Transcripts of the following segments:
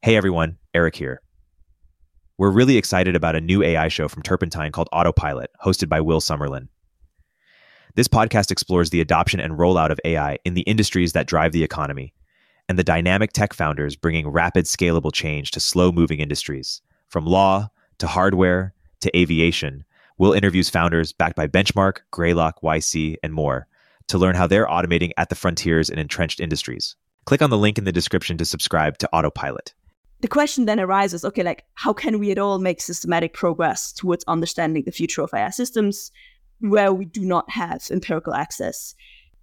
Hey everyone, Erik here. We're really excited about a new AI show from Turpentine called Autopilot, hosted by Will Summerlin. This podcast explores the adoption and rollout of AI in the industries that drive the economy and the dynamic tech founders bringing rapid, scalable change to slow moving industries. From law to hardware to aviation, Will interviews founders backed by Benchmark, Greylock, YC, and more to learn how they're automating at the frontiers in entrenched industries. Click on the link in the description to subscribe to Autopilot the question then arises okay like how can we at all make systematic progress towards understanding the future of ai systems where we do not have empirical access?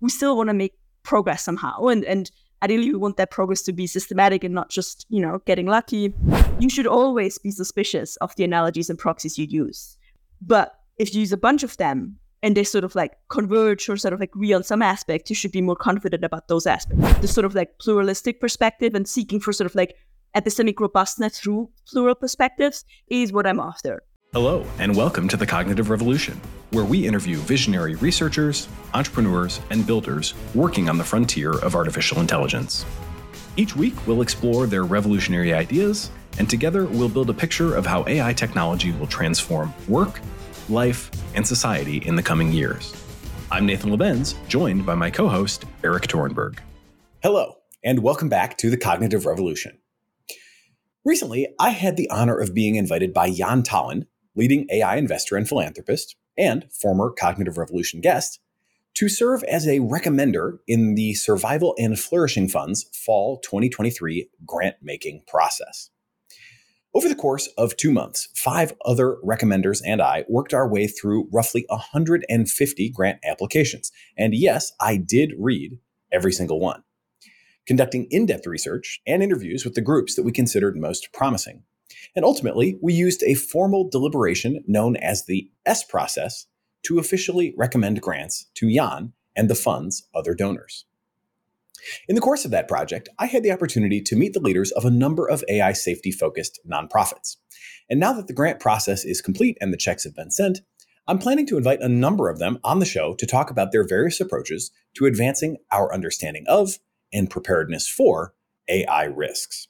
We still want to make progress somehow and and ideally we want that progress to be systematic and not just you know getting lucky. You should always be suspicious of the analogies and proxies you use. But if you use a bunch of them and they sort of like converge or sort of agree on some aspect, you should be more confident about those aspects. The sort of like pluralistic perspective and seeking for sort of like epistemic robustness through plural perspectives is what I'm after. Hello, and welcome to the Cognitive Revolution, where we interview visionary researchers, entrepreneurs, and builders working on the frontier of artificial intelligence. Each week, we'll explore their revolutionary ideas, and together we'll build a picture of how AI technology will transform work, life, and society in the coming years. I'm Nathan Labenz, joined by my co host, Erik Torenberg. Hello, and welcome back to the Cognitive Revolution. Recently, I had the honor of being invited by Jan Tallinn, leading AI investor and philanthropist, and former Cognitive Revolution guest, to serve as a recommender in the Survival and Flourishing Fund's Fall 2023 grant making process. Over the course of two months, five other recommenders and I worked our way through roughly 150 grant applications. And yes, I did read every single one conducting in depth research and interviews with the groups that we considered most promising. And ultimately, we used a formal deliberation known as the S process to officially recommend grants to Jan and the fund's other donors. In the course of that project, I had the opportunity to meet the leaders of a number of AI safety focused nonprofits. And now that the grant process is complete and the checks have been sent, I'm planning to invite a number of them on the show to talk about their various approaches to advancing our understanding of and preparedness for AI risks.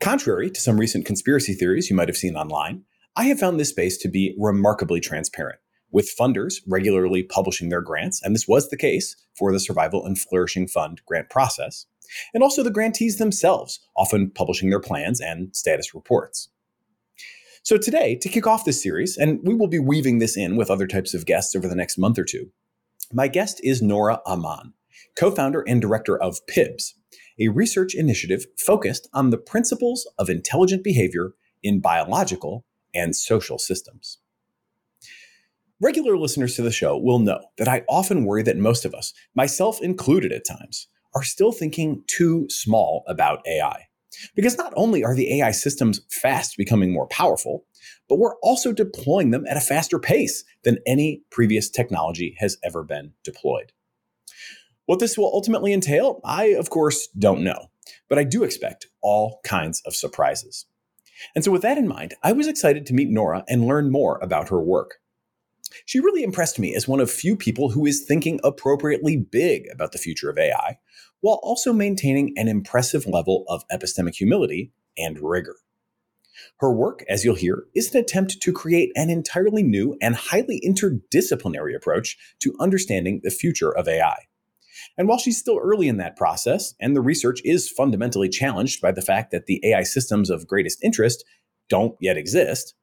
Contrary to some recent conspiracy theories you might have seen online, I have found this space to be remarkably transparent, with funders regularly publishing their grants, and this was the case for the Survival and Flourishing Fund grant process, and also the grantees themselves, often publishing their plans and status reports. So, today, to kick off this series, and we will be weaving this in with other types of guests over the next month or two, my guest is Nora Ammann, co founder and director of PIBBSS, a research initiative focused on the principles of intelligent behavior in biological and social systems. Regular listeners to the show will know that I often worry that most of us, myself included at times, are still thinking too small about AI. Because not only are the AI systems fast becoming more powerful, but we're also deploying them at a faster pace than any previous technology has ever been deployed. What this will ultimately entail, I, of course, don't know, but I do expect all kinds of surprises. And so, with that in mind, I was excited to meet Nora and learn more about her work. She really impressed me as one of few people who is thinking appropriately big about the future of AI, while also maintaining an impressive level of epistemic humility and rigor. Her work, as you'll hear, is an attempt to create an entirely new and highly interdisciplinary approach to understanding the future of AI. And while she's still early in that process, and the research is fundamentally challenged by the fact that the AI systems of greatest interest don't yet exist,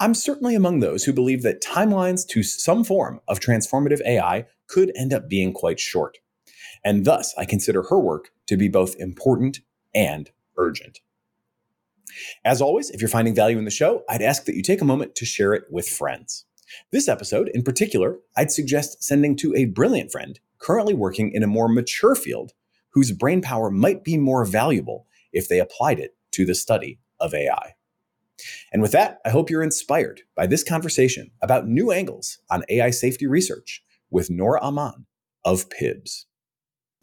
I'm certainly among those who believe that timelines to some form of transformative AI could end up being quite short. And thus, I consider her work to be both important and urgent. As always, if you're finding value in the show, I'd ask that you take a moment to share it with friends. This episode, in particular, I'd suggest sending to a brilliant friend currently working in a more mature field whose brain power might be more valuable if they applied it to the study of AI. And with that, I hope you're inspired by this conversation about new angles on AI safety research with Nora Ammann of PIBBSS.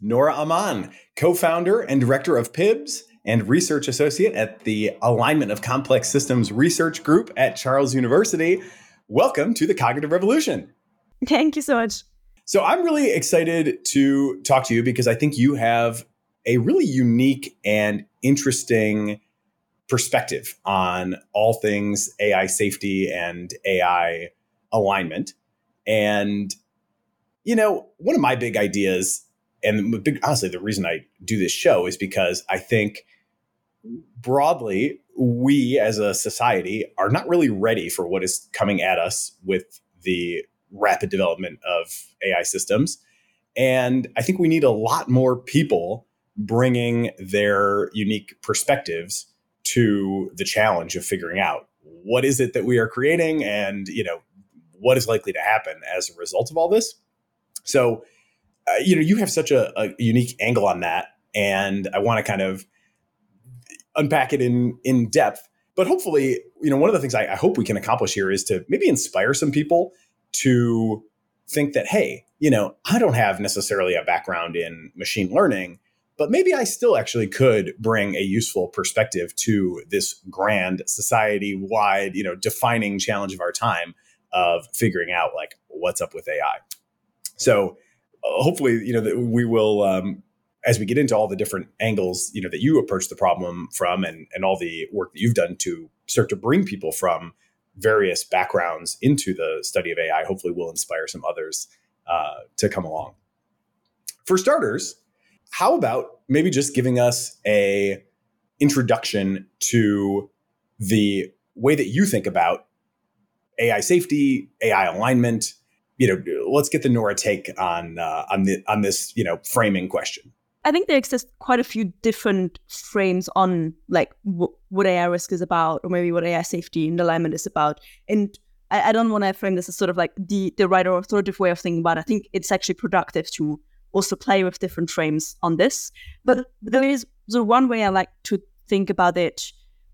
Nora Ammann, co founder and director of PIBBSS and research associate at the Alignment of Complex Systems Research Group at Charles University. Welcome to the Cognitive Revolution. Thank you so much. So I'm really excited to talk to you because I think you have a really unique and interesting perspective on all things AI safety and AI alignment. And, you know, one of my big ideas, and big, honestly, the reason I do this show is because I think broadly, we as a society are not really ready for what is coming at us with the rapid development of AI systems. And I think we need a lot more people bringing their unique perspectives to the challenge of figuring out what is it that we are creating and you know what is likely to happen as a result of all this so uh, you know you have such a, a unique angle on that and i want to kind of unpack it in in depth but hopefully you know one of the things I, I hope we can accomplish here is to maybe inspire some people to think that hey you know i don't have necessarily a background in machine learning but maybe I still actually could bring a useful perspective to this grand society wide, you know, defining challenge of our time of figuring out like what's up with AI. So uh, hopefully, you know, that we will, um, as we get into all the different angles, you know, that you approach the problem from and, and all the work that you've done to start to bring people from various backgrounds into the study of AI, hopefully will inspire some others uh, to come along. For starters, how about maybe just giving us a introduction to the way that you think about AI safety, AI alignment. You know, let's get the Nora take on uh, on the on this you know framing question. I think there exist quite a few different frames on like w- what AI risk is about, or maybe what AI safety and alignment is about. And I, I don't want to frame this as sort of like the the right or authoritative way of thinking about. It. I think it's actually productive to also play with different frames on this. But there is the one way I like to think about it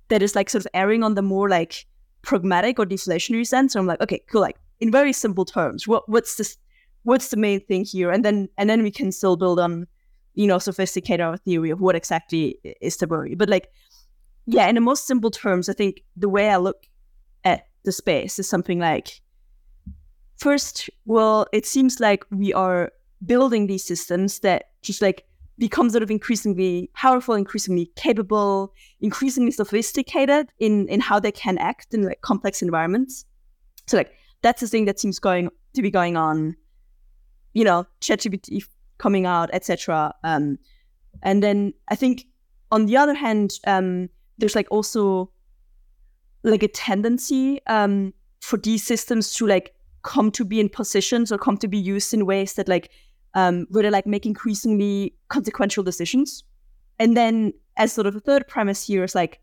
that is like sort of erring on the more like pragmatic or deflationary sense. So I'm like, okay, cool. Like in very simple terms, what what's this? What's the main thing here? And then and then we can still build on, you know, sophisticated our theory of what exactly is worry. But like, yeah, in the most simple terms, I think the way I look at the space is something like, first, well, it seems like we are building these systems that just like become sort of increasingly powerful, increasingly capable, increasingly sophisticated in in how they can act in like complex environments. So like that's the thing that seems going to be going on. You know, ChatGPT coming out, etc. Um, and then I think on the other hand, um, there's like also like a tendency um, for these systems to like come to be in positions or come to be used in ways that like um, where they like make increasingly consequential decisions. And then as sort of a third premise here is like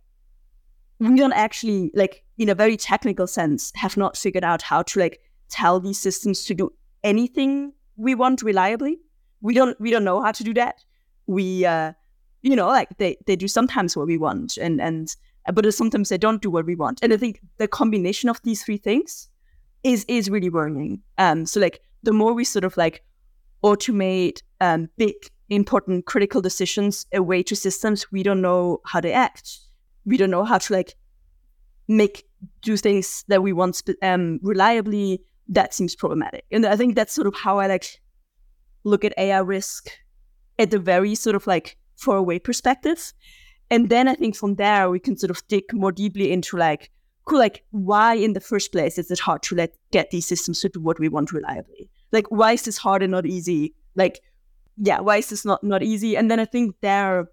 we don't actually like in a very technical sense have not figured out how to like tell these systems to do anything we want reliably. We don't we don't know how to do that. We uh you know like they they do sometimes what we want and and but sometimes they don't do what we want. And I think the combination of these three things is is really worrying. Um so like the more we sort of like automate um, big, important, critical decisions away to systems we don't know how they act. We don't know how to like make do things that we want um, reliably. That seems problematic, and I think that's sort of how I like look at AI risk at the very sort of like far away perspective. And then I think from there we can sort of dig more deeply into like, cool, like why in the first place is it hard to let get these systems to do what we want reliably? like why is this hard and not easy like yeah why is this not not easy and then i think there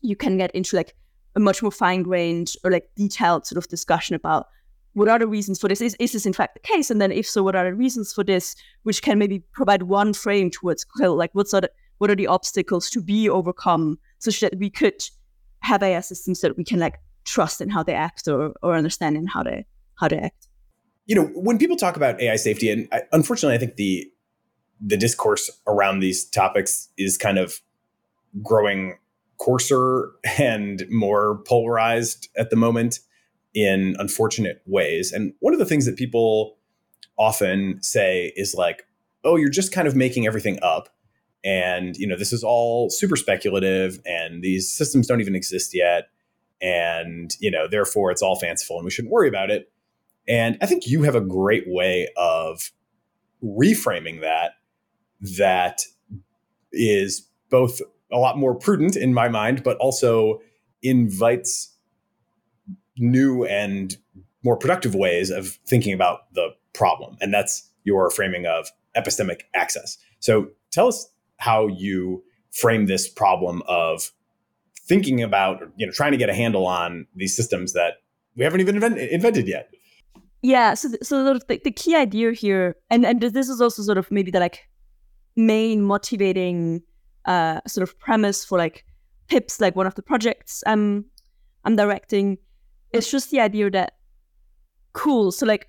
you can get into like a much more fine-grained or like detailed sort of discussion about what are the reasons for this? Is, is this in fact the case? And then if so what are the reasons for this which can maybe provide one frame towards like what's are the, what are the obstacles to be overcome such that we could have AI systems that we can like trust in how they act or, or understand in how they how they act? You know when people talk about AI safety and I, unfortunately I think the the discourse around these topics is kind of growing coarser and more polarized at the moment in unfortunate ways. And one of the things that people often say is like, oh, you're just kind of making everything up. And, you know, this is all super speculative and these systems don't even exist yet. And, you know, therefore it's all fanciful and we shouldn't worry about it. And I think you have a great way of reframing that that is both a lot more prudent in my mind, but also invites new and more productive ways of thinking about the problem. And that's your framing of epistemic access. So tell us how you frame this problem of thinking about, you know, trying to get a handle on these systems that we haven't even invent- invented yet. Yeah, so so the, the key idea here, and and this is also sort of maybe the like main motivating uh sort of premise for like PIBBSS like one of the projects i'm i'm directing it's just the idea that cool so like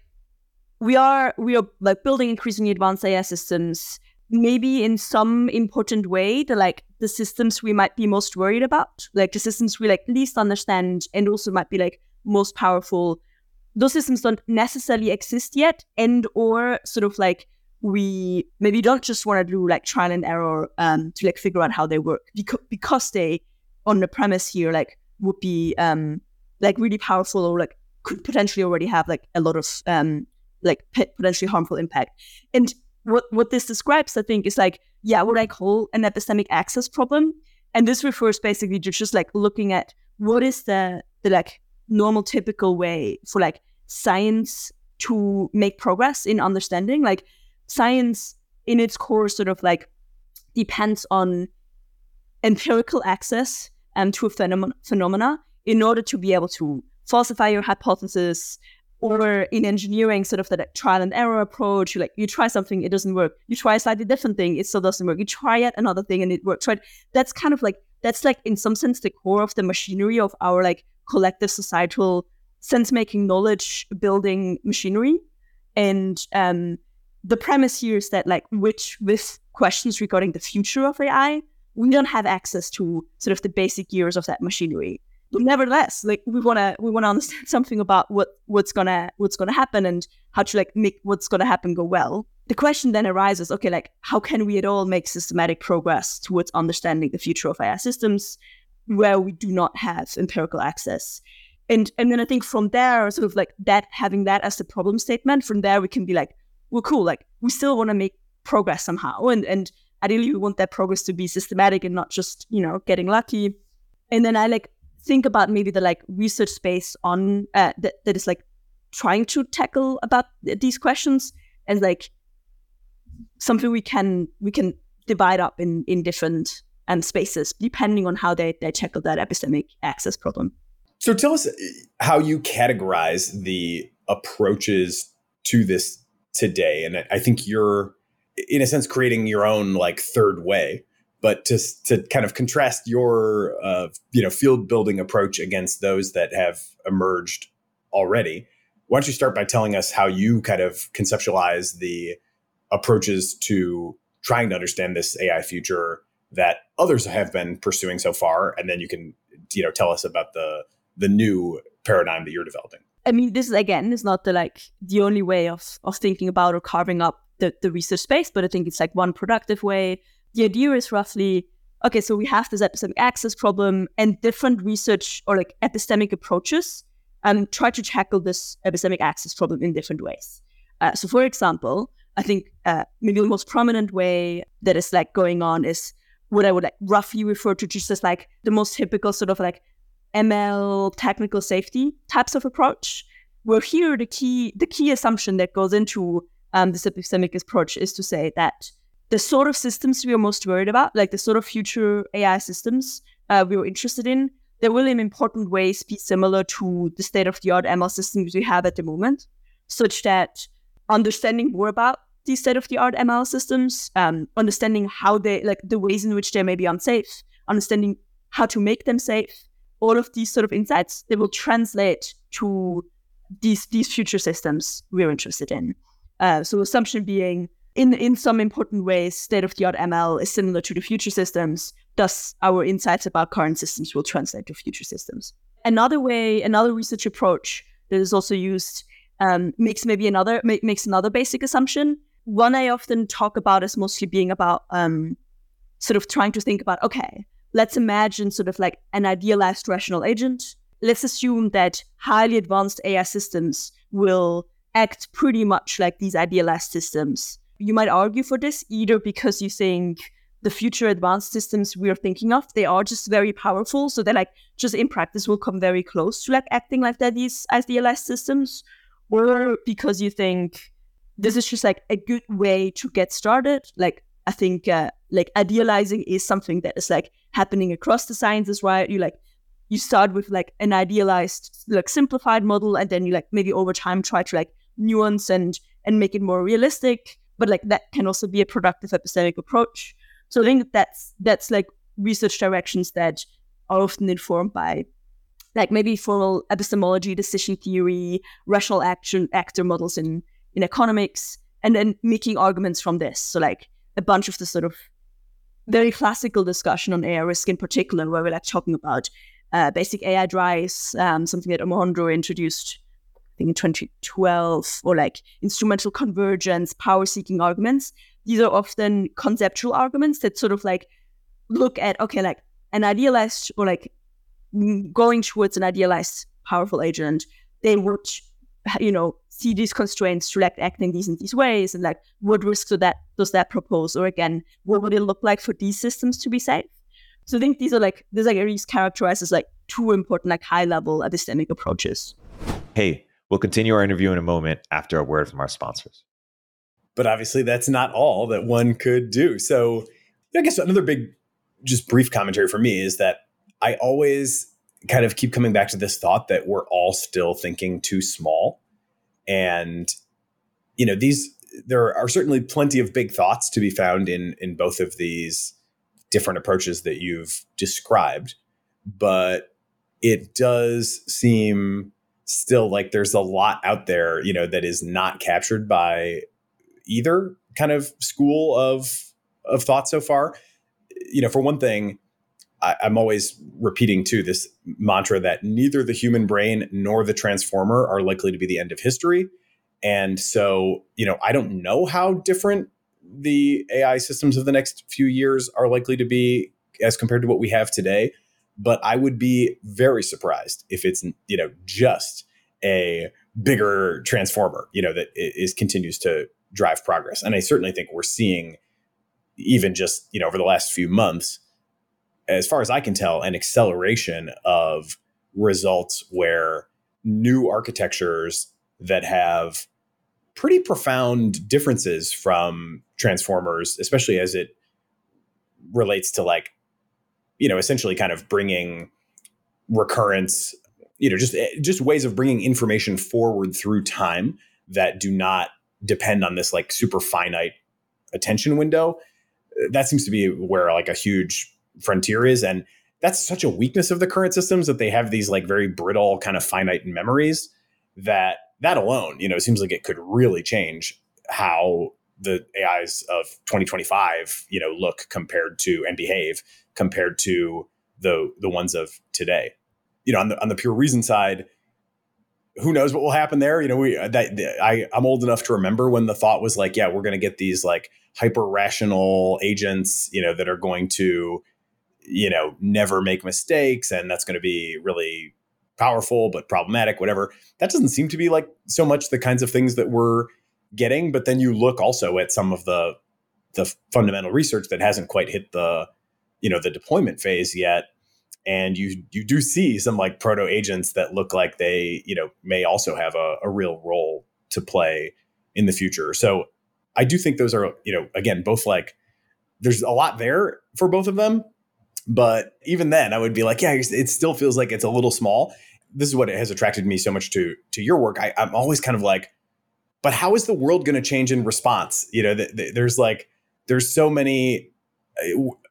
we are we are like building increasingly advanced ai systems maybe in some important way the like the systems we might be most worried about like the systems we like least understand and also might be like most powerful. Those systems don't necessarily exist yet and or sort of like we maybe don't just want to do like trial and error um, to like figure out how they work because because they on the premise here like would be um like really powerful or like could potentially already have like a lot of um like potentially harmful impact. And what what this describes i think is like yeah what i call an epistemic access problem. And this refers basically to just like looking at what is the the like normal typical way for like science to make progress in understanding. Like science in its core sort of like depends on empirical access um, to a phenom- phenomena in order to be able to falsify your hypothesis or in engineering sort of the like, trial and error approach you like you try something it doesn't work. You try a slightly different thing it still doesn't work. You try yet another thing and it works right? That's kind of like that's like in some sense the core of the machinery of our like collective societal sense making knowledge building machinery. And um the premise here is that like which with questions regarding the future of AI, we don't have access to sort of the basic gears of that machinery. But nevertheless, like we wanna we wanna understand something about what what's gonna what's gonna happen and how to like make what's gonna happen go well. The question then arises, okay, like how can we at all make systematic progress towards understanding the future of AI systems where we do not have empirical access? And and then I think from there, sort of like that having that as the problem statement, from there we can be like, well, cool. Like we still want to make progress somehow, and and ideally we want that progress to be systematic and not just you know getting lucky. And then I like think about maybe the like research space on uh, that that is like trying to tackle about these questions and like something we can we can divide up in in different um, spaces depending on how they they tackle that epistemic access problem. So tell us uh, how you categorize the approaches to this today. And I think you're, in a sense, creating your own like third way. But to to kind of contrast your uh, you know field building approach against those that have emerged already, why don't you start by telling us how you kind of conceptualize the approaches to trying to understand this AI future that others have been pursuing so far, and then you can you know tell us about the the new paradigm that you're developing. I mean, this is again is not the like the only way of of thinking about or carving up the, the research space, but I think it's like one productive way. The idea is roughly okay, so we have this epistemic access problem and different research or like epistemic approaches and try to tackle this epistemic access problem in different ways. Uh, so, for example, I think uh, maybe the most prominent way that is like going on is what I would like roughly refer to just as like the most typical sort of like ML technical safety types of approach. Where here the key the key assumption that goes into um, this epistemic approach is to say that the sort of systems we are most worried about, like the sort of future AI systems uh, we are interested in, they will in important ways be similar to the state of the art ML systems we have at the moment, such that understanding more about these state of the art ML systems, um, understanding how they like the ways in which they may be unsafe, understanding how to make them safe, all of these sort of insights they will translate to these these future systems we're interested in. Uh, so assumption being in in some important ways, state of the art ML is similar to the future systems. Thus, our insights about current systems will translate to future systems. Another way, another research approach that is also used um, makes maybe another makes another basic assumption. One I often talk about is mostly being about um, sort of trying to think about okay, let's imagine sort of like an idealized rational agent. Let's assume that highly advanced AI systems will act pretty much like these idealized systems. You might argue for this either because you think the future advanced systems we are thinking of, they are just very powerful. So they're like just in practice will come very close to like acting like that these idealized systems, or because you think this is just like a good way to get started. Like I think uh, like idealizing is something that is like happening across the sciences, right? You like you start with like an idealized, like simplified model, and then you like maybe over time try to like nuance and and make it more realistic. But like that can also be a productive epistemic approach. So I think that's that's like research directions that are often informed by like maybe formal epistemology, decision theory, rational action actor models in in economics, and then making arguments from this. So like a bunch of the sort of very classical discussion on AI risk in particular, where we're like talking about uh, basic AI drives, um, something that Omohundro introduced, I think in 2012, or like instrumental convergence, power seeking arguments. These are often conceptual arguments that sort of like look at okay like an idealized or like going towards an idealized powerful agent they would you know see these constraints to like acting these in these ways and like what risks do that does that propose? Or again what would it look like for these systems to be safe? So i think these are like these are like these characterized as like two important like high level epistemic approaches. Hey we'll continue our interview in a moment after a word from our sponsors but obviously, that's not all that one could do. So, I guess another big, just brief commentary for me is that I always kind of keep coming back to this thought that we're all still thinking too small. And, you know, these, there are certainly plenty of big thoughts to be found in in both of these different approaches that you've described but it does seem still like there's a lot out there you know that is not captured by either kind of school of of thought so far. You know, for one thing, I, I'm always repeating too this mantra that neither the human brain nor the transformer are likely to be the end of history. And so, you know, I don't know how different the AI systems of the next few years are likely to be as compared to what we have today. But I would be very surprised if it's, you know, just a bigger transformer, you know, that is continues to drive progress. And I certainly think we're seeing, even just you know over the last few months, as far as I can tell, an acceleration of results where new architectures that have pretty profound differences from transformers, especially as it relates to like, you know, essentially kind of bringing recurrence, you know, just eh, just ways of bringing information forward through time that do not depend on this like super finite attention window. Eh, that seems to be where like a huge frontier is. And that's such a weakness of the current systems that they have these like very brittle kind of finite memories that that alone, you know, seems like it could really change how the AIs of 2025, you know, look compared to and behave compared to the the ones of today. You know, on the on the pure reason side, who knows what will happen there? You know, we uh, that I I'm old enough to remember when the thought was like, yeah, we're going to get these like hyper rational agents, you know, that are going to, you know, never make mistakes, and that's going to be really powerful but problematic, whatever. That doesn't seem to be like so much the kinds of things that we're getting. But then you look also at some of the the fundamental research that hasn't quite hit the you know the deployment phase yet and you you do see some like proto agents that look like they you know may also have a, a real role to play in the future. So i do think those are you know again both like there's a lot there for both of them but even then i would be like yeah it still feels like it's a little small. This is what has attracted me so much to to your work. I, i'm always kind of like but how is the world going to change in response? You know th- th- there's like there's so many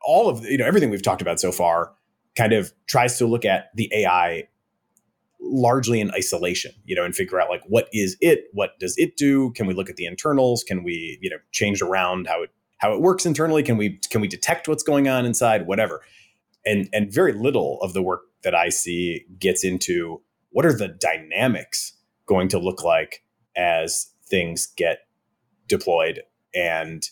all of you know everything we've talked about so far kind of tries to look at the AI largely in isolation, you know, and figure out like what is it, what does it do? Can we look at the internals? Can we, you know, change around how it how it works internally? Can we can we detect what's going on inside? Whatever. And and very little of the work that I see gets into what are the dynamics going to look like as things get deployed and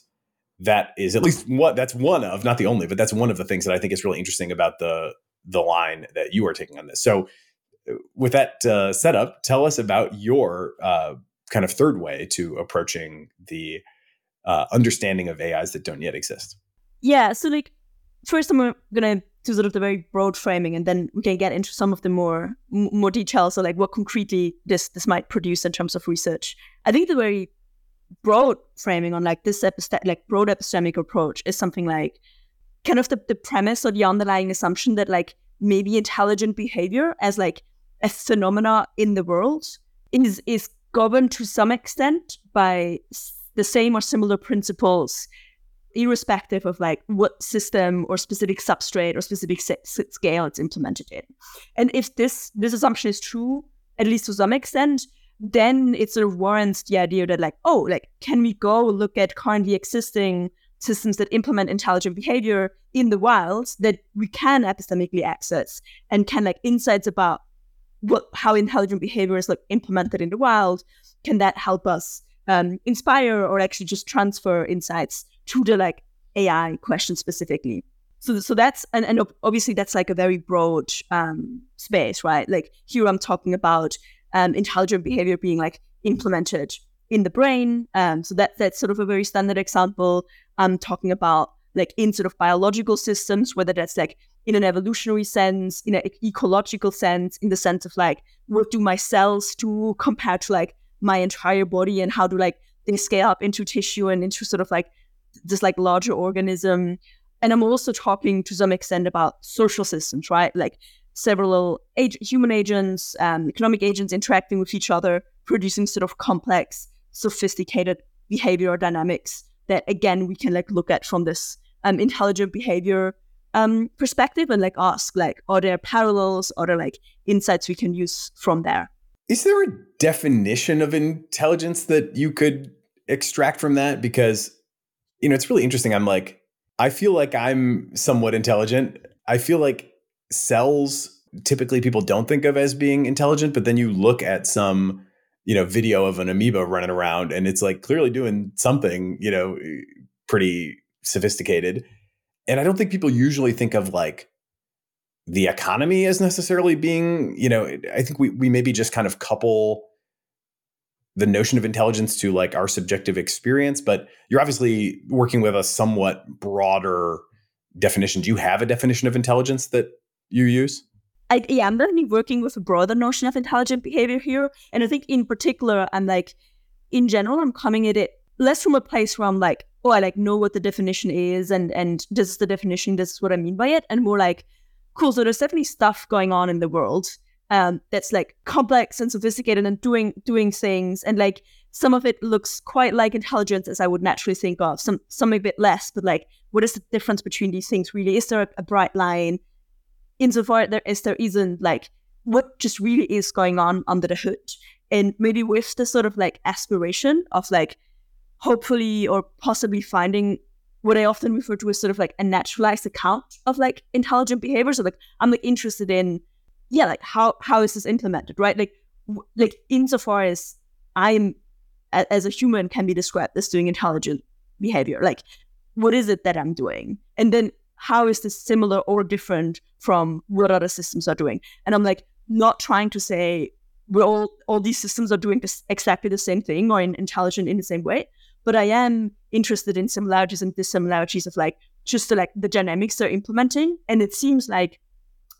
that is at least what that's one of not the only but that's one of the things that i think is really interesting about the the line that you are taking on this so uh, with that uh, setup tell us about your uh, kind of third way to approaching the uh, understanding of ais that don't yet exist Yeah. So like first I'm gonna do sort of the very broad framing and then we can get into some of the more more details so like what concretely this this might produce in terms of research. I think the very broad framing on like this epist- like broad epistemic approach is something like kind of the, the premise or the underlying assumption that like maybe intelligent behavior as like a phenomena in the world is is governed to some extent by the same or similar principles irrespective of like what system or specific substrate or specific scale it's implemented in. And if this this assumption is true at least to some extent then it sort of warrants the idea that like oh like can we go look at currently existing systems that implement intelligent behavior in the wild that we can epistemically access and can like insights about what how intelligent behavior is like implemented in the wild? Can that help us um, inspire or actually just transfer insights to the like ai question specifically? So so that's and, and obviously that's like a very broad um, space right? Like here i'm talking about um, intelligent behavior being like implemented in the brain. Um, so that that's sort of a very standard example. I'm talking about like in sort of biological systems, whether that's like in an evolutionary sense, in an ecological sense, in the sense of like what do my cells do compared to like my entire body and how do like they scale up into tissue and into sort of like this like larger organism. And I'm also talking to some extent about social systems, right? Like several ag- human agents, um, economic agents interacting with each other, producing sort of complex, sophisticated behavioral dynamics that again we can like look at from this um, intelligent behavior um, perspective and like ask like are there parallels, are there like insights we can use from there? Is there a definition of intelligence that you could extract from that? Because you know it's really interesting. I'm like I feel like I'm somewhat intelligent. I feel like cells typically people don't think of as being intelligent, but then you look at some, you know, video of an amoeba running around and it's like clearly doing something, you know, eh, pretty sophisticated. And I don't think people usually think of like the economy as necessarily being, you know, eh, I think we we maybe just kind of couple the notion of intelligence to like our subjective experience, but you're obviously working with a somewhat broader definition. Do you have a definition of intelligence that you use? I, yeah, I'm definitely working with a broader notion of intelligent behavior here. And I think in particular, I'm like, in general, I'm coming at it less from a place where I'm like, oh, I like know what the definition is and and this is the definition, this is what I mean by it. And more like, cool, so there's definitely stuff going on in the world um, that's like complex and sophisticated and doing doing things. And like some of it looks quite like intelligence as I would naturally think of, some some a bit less, but like what is the difference between these things really? Is there a, a bright line? Insofar there is there isn't like what just really is going on under the hood and maybe with the sort of like aspiration of like hopefully or possibly finding what I often refer to as sort of like a naturalized account of like intelligent behavior. So like I'm like interested in, yeah, like how how is this implemented, right? Like w- like insofar as I'm a- as a human can be described as doing intelligent behavior, like what is it that I'm doing, and then how is this similar or different from what other systems are doing? And I'm like, not trying to say we're all all these systems are doing this exactly the same thing or in, intelligent in the same way, but I am interested in similarities and dissimilarities of like just the, like the dynamics they're implementing. And it seems like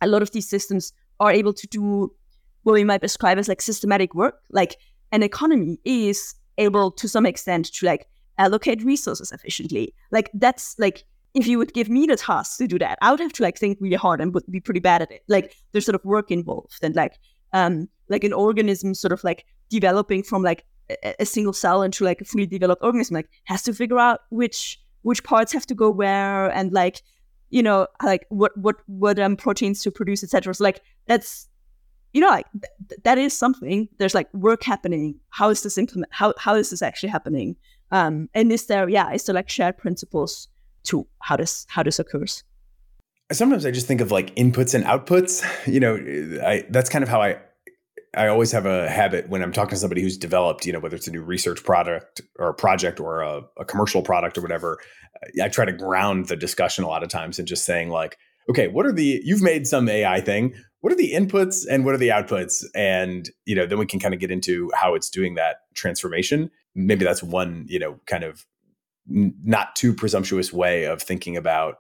a lot of these systems are able to do what we might describe as like systematic work. Like an economy is able to some extent to like allocate resources efficiently. Like that's like if you would give me the task to do that, I would have to like think really hard and would be pretty bad at it. Like there's sort of work involved and like um like an organism sort of like developing from like a, a single cell into like a fully developed organism like has to figure out which which parts have to go where and like you know like what what what um proteins to produce etc. So like that's you know like th- that is something. There's like work happening. How is this implement? How how is this actually happening? Um and is there yeah is there like shared principles to how this how this occurs sometimes i just think of like inputs and outputs. You know i that's kind of how i i always have a habit when i'm talking to somebody who's developed you know whether it's a new research product or a project or a, a commercial product or whatever i try to ground the discussion a lot of times and just saying like okay what are the you've made some ai thing. What are the inputs and what are the outputs? And you know then we can kind of get into how it's doing that transformation. Maybe that's one you know kind of not too presumptuous way of thinking about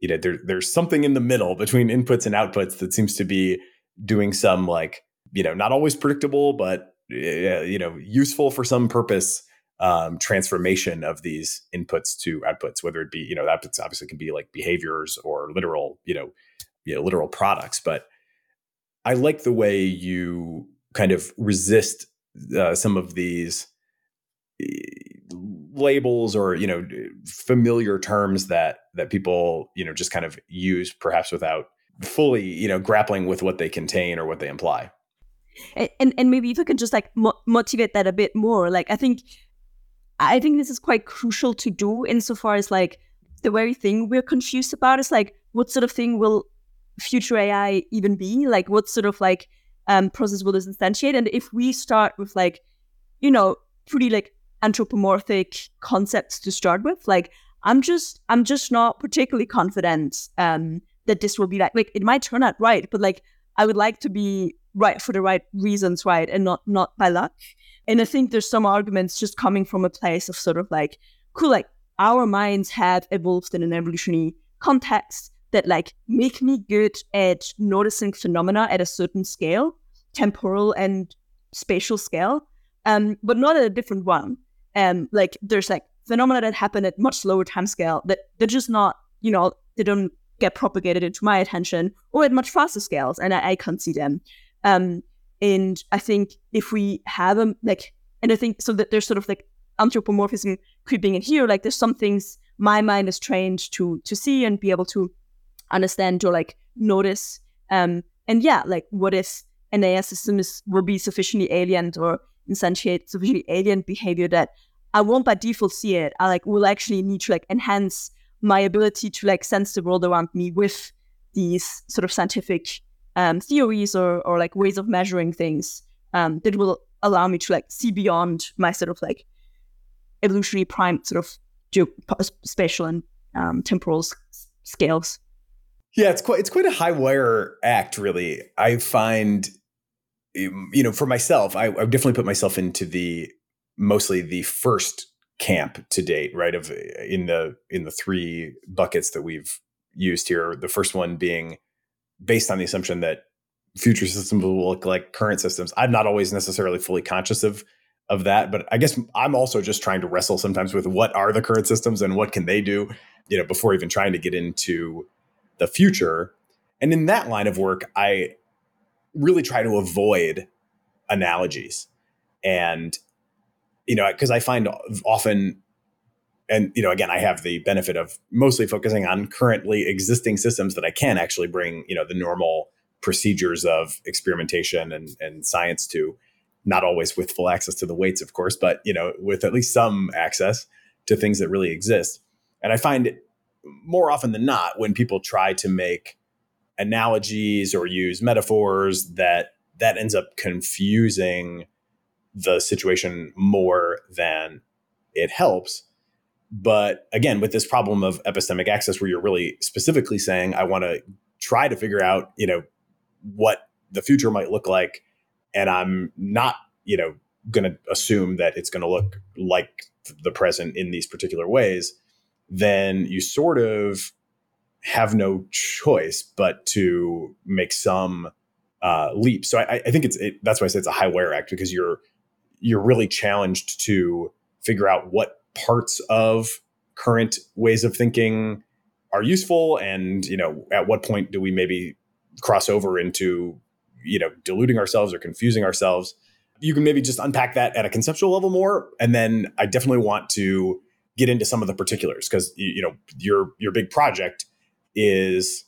you know there, there's something in the middle between inputs and outputs that seems to be doing some like you know not always predictable but you know useful for some purpose um, transformation of these inputs to outputs whether it be you know outputs obviously can be like behaviors or literal you know you know literal products but i like the way you kind of resist uh, some of these labels or you know familiar terms that that people you know just kind of use perhaps without fully you know grappling with what they contain or what they imply. And and, and maybe if you can just like mo- motivate that a bit more like i think i think this is quite crucial to do insofar as like the very thing we're confused about is like what sort of thing will future ai even be? Like what sort of like um process will this instantiate? And if we start with like you know pretty like anthropomorphic concepts to start with. Like I'm just I'm just not particularly confident um, that this will be like like it might turn out right, but like I would like to be right for the right reasons, right, and not not by luck. And I think there's some arguments just coming from a place of sort of like, cool, like our minds have evolved in an evolutionary context that like make me good at noticing phenomena at a certain scale, temporal and spatial scale, um, but not at a different one and like there's like phenomena that happen at much lower time scale that they're just not you know they don't get propagated into my attention or at much faster scales and i, I can't see them. Um and i think if we have them like and i think so that there's sort of like anthropomorphism creeping in here like there's some things my mind is trained to to see and be able to understand or like notice. Um and yeah like what if an AI system is will be sufficiently alien or instantiate sufficiently alien behavior that I won't by default see it. I like will actually need to like enhance my ability to like sense the world around me with these sort of scientific um, theories or or like ways of measuring things um, that will allow me to like see beyond my sort of like evolutionary prime sort of spatial and um, temporal s- scales. Yeah, it's quite it's quite a high wire act, really. I find Um, you know, for myself, I, I definitely put myself into the mostly the first camp to date, right? Of uh, in the in the three buckets that we've used here. The first one being based on the assumption that future systems will look like current systems. I'm not always necessarily fully conscious of of that, but I guess I'm also just trying to wrestle sometimes with what are the current systems and what can they do, you know, before even trying to get into the future. And in that line of work, I really try to avoid analogies. And you know because i find often and you know again i have the benefit of mostly focusing on currently existing systems that i can actually bring you know the normal procedures of experimentation and, and science to. Not always with full access to the weights of course but you know with at least some access to things that really exist. And i find more often than not when people try to make analogies or use metaphors that that ends up confusing the situation more than it helps. But again with this problem of epistemic access where you're really specifically saying i want to try to figure out you know what the future might look like and i'm not you know going to assume that it's going to look like the present in these particular ways then you sort of have no choice but to make some uh, leap. So I, I think it's it, that's why I say it's a high wire act because you're you're really challenged to figure out what parts of current ways of thinking are useful, and you know at what point do we maybe cross over into you know deluding ourselves or confusing ourselves. You can maybe just unpack that at a conceptual level more, and then I definitely want to get into some of the particulars because you, you know your your big project is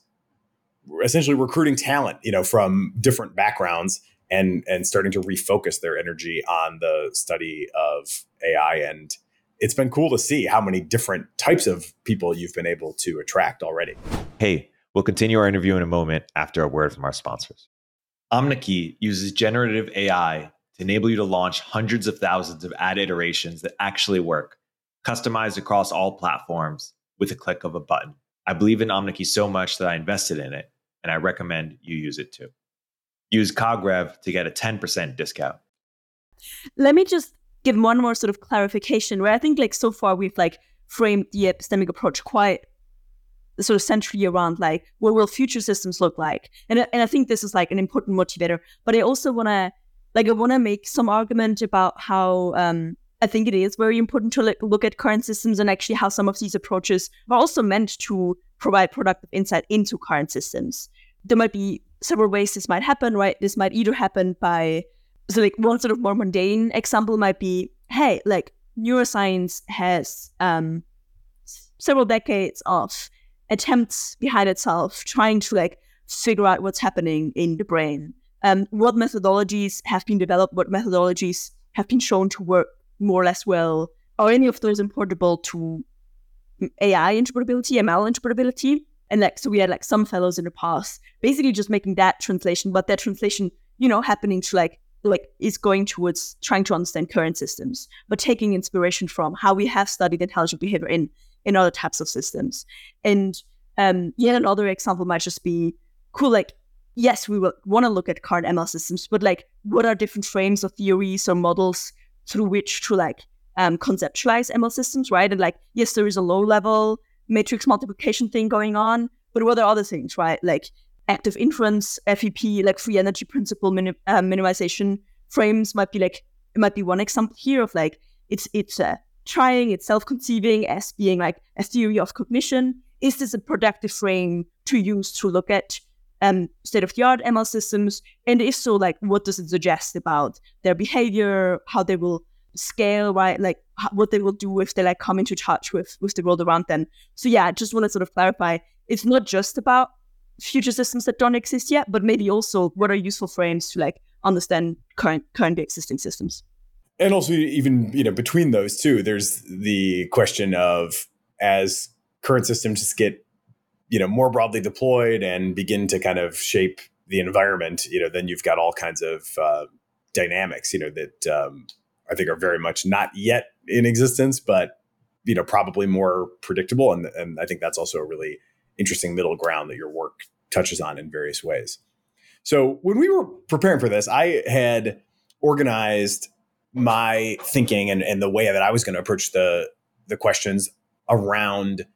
essentially recruiting talent, you know, from different backgrounds and and starting to refocus their energy on the study of AI and it's been cool to see how many different types of people you've been able to attract already. Hey, we'll continue our interview in a moment after a word from our sponsors. Omneky uses generative AI to enable you to launch hundreds of thousands of ad iterations that actually work, customized across all platforms with a click of a button. I believe in Omneky so much that I invested in it, and I recommend you use it too. Use CogRev to get a 10% discount. Let me just give one more sort of clarification where I think like so far we've like framed the epistemic approach quite sort of centrally around like what will future systems look like and, and i think this is like an important motivator but i also want to like i want to make some argument about how um i think it is very important to look at current systems and actually how some of these approaches are also meant to provide productive insight into current systems there might be several ways this might happen right this might either happen by so like one sort of more mundane example might be hey like neuroscience has um several decades of attempts behind itself trying to like figure out what's happening in the brain. Um, what methodologies have been developed? What methodologies have been shown to work more or less well? Are any of those importable to AI interpretability, ML interpretability? And like, so we had like some fellows in the past, basically just making that translation, but that translation, you know, happening to like like is going towards trying to understand current systems, but taking inspiration from how we have studied intelligent behavior in in other types of systems. And um, yet another example might just be cool, like, yes, we will want to look at current ML systems, but like, what are different frames or theories or models through which to like um, conceptualize ML systems, right? And like, yes, there is a low level matrix multiplication thing going on, but what are other things, right? Like active inference, FEP, like free energy principle uh, minimization frames might be like, it might be one example here of like, it's, it's a trying, it's self conceiving as being like a theory of cognition. Is this a productive frame to use to look at um, state of the art ML systems? And if so, like, what does it suggest about their behavior, how they will scale, right? Like, how, what they will do if they like come into touch with with the world around them. So yeah, I just want to sort of clarify. It's not just about future systems that don't exist yet, but maybe also what are useful frames to like understand current currently existing systems and also even you know between those two there's the question of as current systems just get you know more broadly deployed and begin to kind of shape the environment you know then you've got all kinds of uh, dynamics you know that um, i think are very much not yet in existence but you know probably more predictable. And, and i think that's also a really interesting middle ground that your work touches on in various ways. So when we were preparing for this i had organized my thinking and, and the way that I was going to approach the the questions around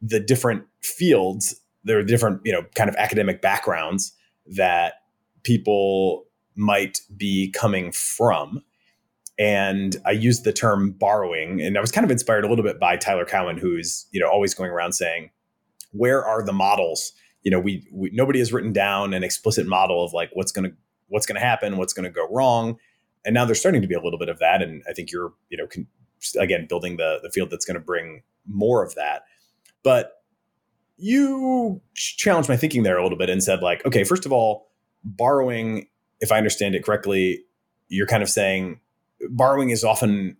the different fields, there are different, you know, kind of academic backgrounds that people might be coming from. And I used the term borrowing, and I was kind of inspired a little bit by Tyler Cowen, who's you know always going around saying, "Where are the models?" You know, we, we nobody has written down an explicit model of like what's going to what's going to happen, what's going to go wrong and now there's starting to be a little bit of that and i think you're you know con- again building the the field that's going to bring more of that but you challenged my thinking there a little bit and said like okay first of all borrowing if i understand it correctly you're kind of saying borrowing is often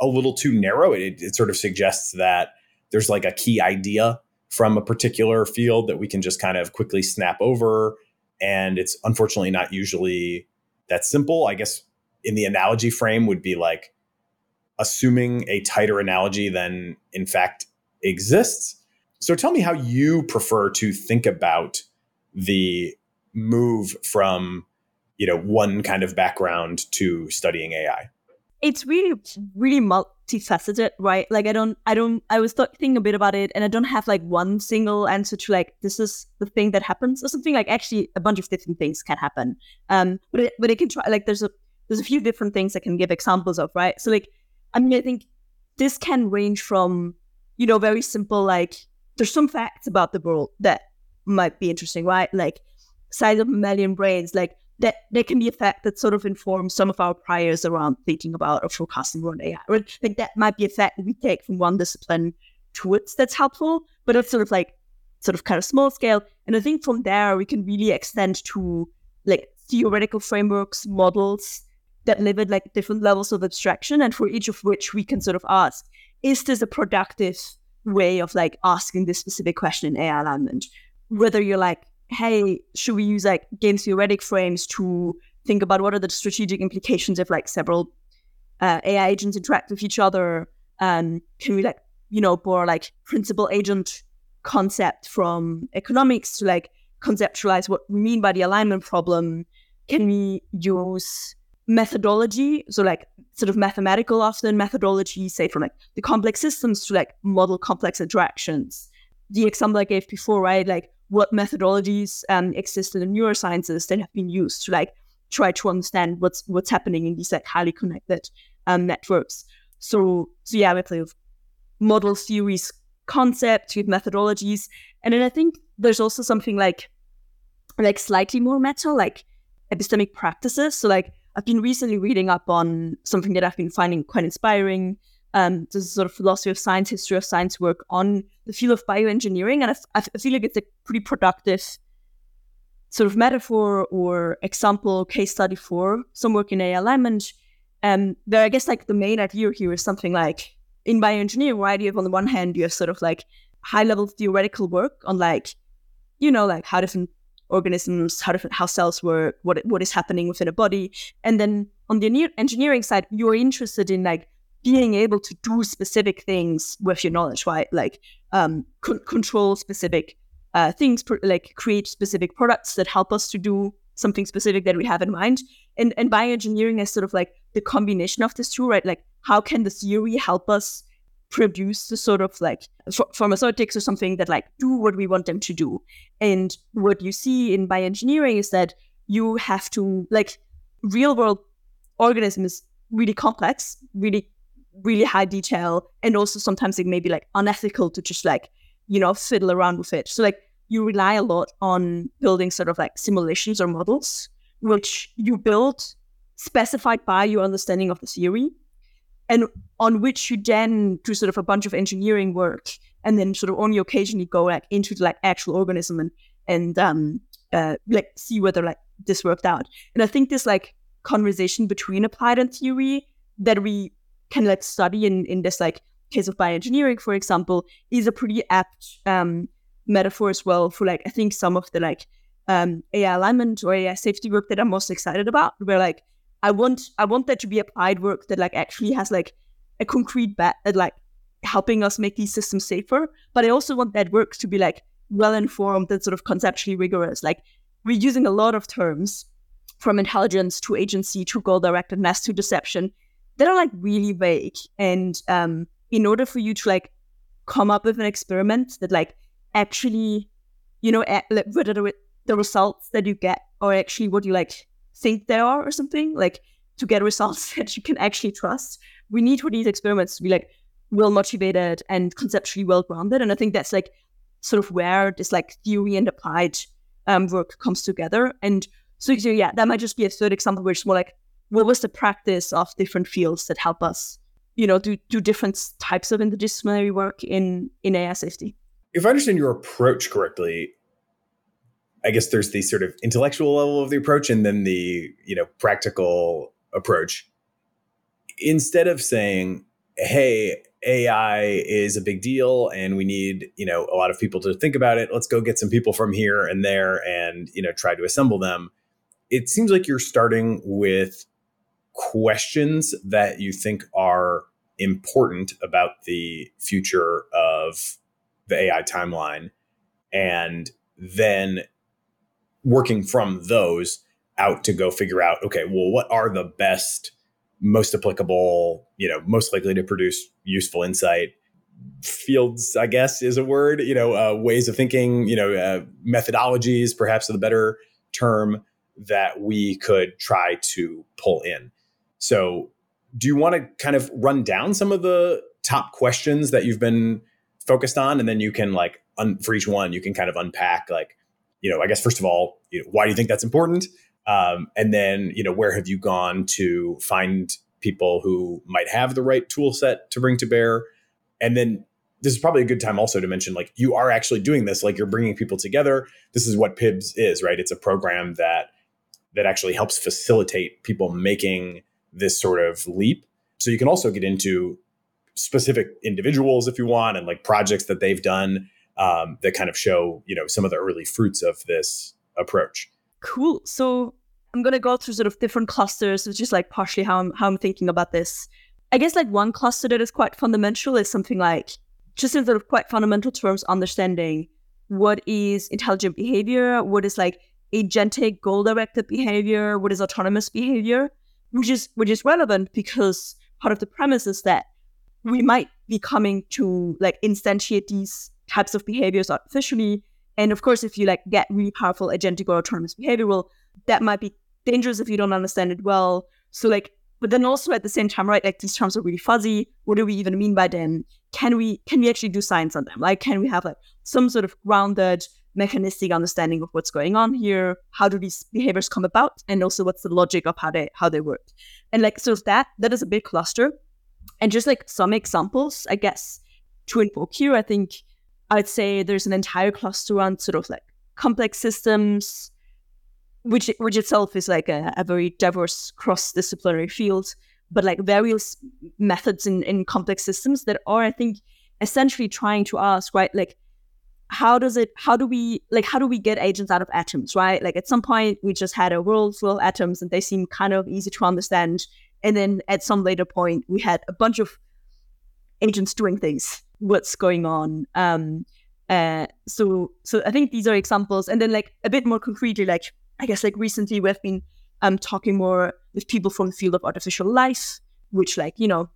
a little too narrow. It, it sort of suggests that there's like a key idea from a particular field that we can just kind of quickly snap over. And it's unfortunately not usually that simple. I guess in the analogy frame would be like assuming a tighter analogy than in fact exists. So tell me how you prefer to think about the move from you know one kind of background to studying AI. It's really really multifaceted, right? Like I don't I don't I was thinking a bit about it and I don't have like one single answer to like this is the thing that happens or something like actually a bunch of different things can happen. Um but it, but it can try like there's a there's a few different things I can give examples of, right? So like, I mean, I think this can range from, you know, very simple, like there's some facts about the world that might be interesting, right? Like size of mammalian brains, like that that can be a fact that sort of informs some of our priors around thinking about or forecasting around AI. Right? Like that might be a fact we take from one discipline towards that's helpful, but it's sort of like sort of kind of small scale. And I think from there we can really extend to like theoretical frameworks, models, that live at like different levels of abstraction and for each of which we can sort of ask is this a productive way of like asking this specific question in ai alignment whether you're like hey should we use like game theoretic frames to think about what are the strategic implications if like several uh, ai agents interact with each other? And can we like you know borrow like principal agent concept from economics to like conceptualize what we mean by the alignment problem? Can we use methodology, so like sort of mathematical often methodology, say from like the complex systems to like model complex interactions. The example I gave before, right? Like what methodologies um, exist in the neurosciences that have been used to like try to understand what's what's happening in these like highly connected um, networks. So so yeah, we play with model theories, concepts, with methodologies, and then I think there's also something like like slightly more meta, like epistemic practices. So like I've been recently reading up on something that I've been finding quite inspiring. Um, this sort of philosophy of science, history of science work on the field of bioengineering, and I, I feel like it's a pretty productive sort of metaphor or example case study for some work in AI And Um, there, I guess like the main idea here is something like in bioengineering, right? You have on the one hand, you have sort of like high level theoretical work on like, you know, like how different organisms, how different how cells work, what what is happening within a body, and then on the engineering side, you're interested in like being able to do specific things with your knowledge, right? Like um, c- control specific uh, things, pr- like create specific products that help us to do something specific that we have in mind. And and bioengineering is sort of like the combination of this two, right? Like how can the theory help us produce the sort of like pharmaceutics or something that like do what we want them to do. And what you see in bioengineering is that you have to like real world organism is really complex, really really high detail, and also sometimes it may be like unethical to just like you know fiddle around with it. So like you rely a lot on building sort of like simulations or models, which you build specified by your understanding of the theory and on which you then do sort of a bunch of engineering work and then sort of only occasionally go like into the like actual organism and and um uh like see whether like this worked out. And i think this like conversation between applied and theory that we can like study in in this like case of bioengineering for example is a pretty apt um metaphor as well for like i think some of the like um ai alignment or ai safety work that i'm most excited about where like I want I want there to be applied work that like actually has like a concrete bet at like helping us make these systems safer. But I also want that work to be like well informed and sort of conceptually rigorous. Like we're using a lot of terms from intelligence to agency to goal directedness to deception that are like really vague. And um, in order for you to like come up with an experiment that like actually, you know, whether the results that you get are actually what you like think they are or something, like to get results that you can actually trust. We need for these experiments to be like well motivated and conceptually well grounded. And I think that's like sort of where this like theory and applied um, work comes together. And so, yeah, that might just be a third example where it's more like what was the practice of different fields that help us, you know, do do different types of interdisciplinary work in in AI safety. If I understand your approach correctly, I guess there's the sort of intellectual level of the approach and then the, you know, practical approach. Instead of saying, hey, AI is a big deal and we need, you know, a lot of people to think about it. Let's go get some people from here and there and, you know, try to assemble them. It seems like you're starting with questions that you think are important about the future of the AI timeline and then working from those out to go figure out okay well what are the best most applicable you know most likely to produce useful insight fields i guess is a word you know uh, ways of thinking you know uh, methodologies perhaps the better term that we could try to pull in. So do you want to kind of run down some of the top questions that you've been focused on? And then you can like un- for each one you can kind of unpack like you know, I guess first of all, you know, why do you think that's important? Um, and then, you know, where have you gone to find people who might have the right tool set to bring to bear? And then this is probably a good time also to mention like you are actually doing this, like you're bringing people together. This is what PIBBSS is, right? It's a program that that actually helps facilitate people making this sort of leap. So you can also get into specific individuals if you want and like projects that they've done um, that kind of show you know some of the early fruits of this approach. Cool. So I'm gonna go through sort of different clusters, which is like partially how I'm how I'm thinking about this. I guess like one cluster that is quite fundamental is something like just in sort of quite fundamental terms, understanding what is intelligent behavior, what is like agentic goal directed behavior, what is autonomous behavior. which is which is relevant because part of the premise is that we might be coming to like instantiate these types of behaviors artificially. And of course, if you like get really powerful agentic or autonomous behavior, well, that might be dangerous if you don't understand it well. So like, but then also at the same time, right? Like these terms are really fuzzy. What do we even mean by them? Can we can we actually do science on them? Like, can we have like some sort of grounded mechanistic understanding of what's going on here? How do these behaviors come about? And also what's the logic of how they how they work? And like so that that is a big cluster. And just like some examples, I guess, to invoke here, I think I'd say there's an entire cluster on sort of like complex systems, which which itself is like a, a very diverse cross-disciplinary field, but like various methods in, in complex systems that are, I think, essentially trying to ask, right, like how does it how do we like how do we get agents out of atoms, right? Like at some point we just had a world full of atoms and they seem kind of easy to understand. And then at some later point we had a bunch of agents doing things. What's going on? Um uh so so I think these are examples. And then like a bit more concretely, like I guess like recently we've been um, talking more with people from the field of artificial life, which like you know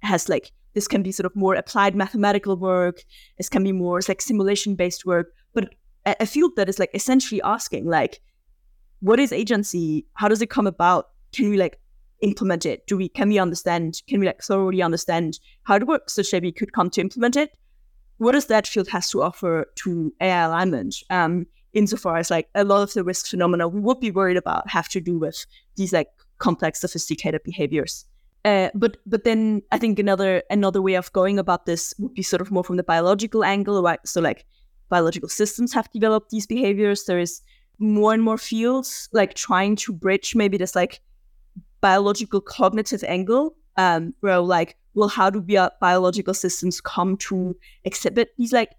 has like this can be sort of more applied mathematical work. This can be more like simulation based work, but a, a field that is like essentially asking like, what is agency? How does it come about? Can we like implement it? Do we can we understand? Can we like thoroughly understand how it works so that we could come to implement it? What does that field has to offer to AI alignment? Um, insofar as like a lot of the risk phenomena we would be worried about have to do with these like complex, sophisticated behaviors. Uh, but but then I think another another way of going about this would be sort of more from the biological angle, right? So like biological systems have developed these behaviors. There is more and more fields like trying to bridge maybe this like biological cognitive angle, um, where like, well, how do bi- biological systems come to exhibit these like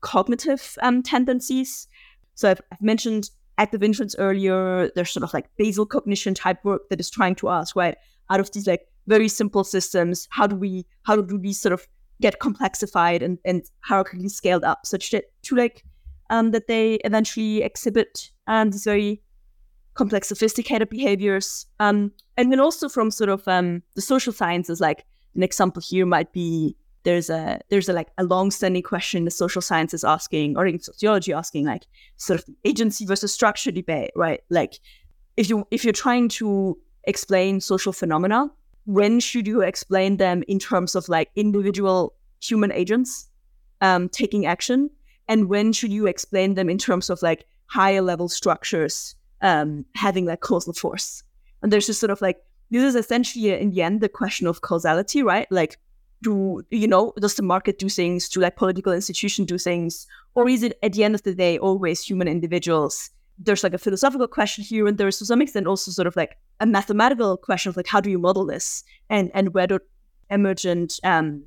cognitive um, tendencies? So I've, I've mentioned active inference earlier. There's sort of like basal cognition type work that is trying to ask, right, out of these like very simple systems, how do we, how do these sort of get complexified and, and hierarchically scaled up such that to like, um, that they eventually exhibit um, these very complex, sophisticated behaviors. Um, and then also from sort of um, the social sciences, like an example here might be there's a there's a like a long-standing question the social sciences asking or in sociology asking like sort of agency versus structure debate right like if you if you're trying to explain social phenomena when should you explain them in terms of like individual human agents um, taking action and when should you explain them in terms of like higher level structures um, having like causal force. And there's just sort of like this is essentially in the end the question of causality right? Like do you know does the market do things? Do like political institutions do things? Or is it at the end of the day always human individuals? There's like a philosophical question here and there's to some extent also sort of like a mathematical question of like how do you model this? And and where do emergent um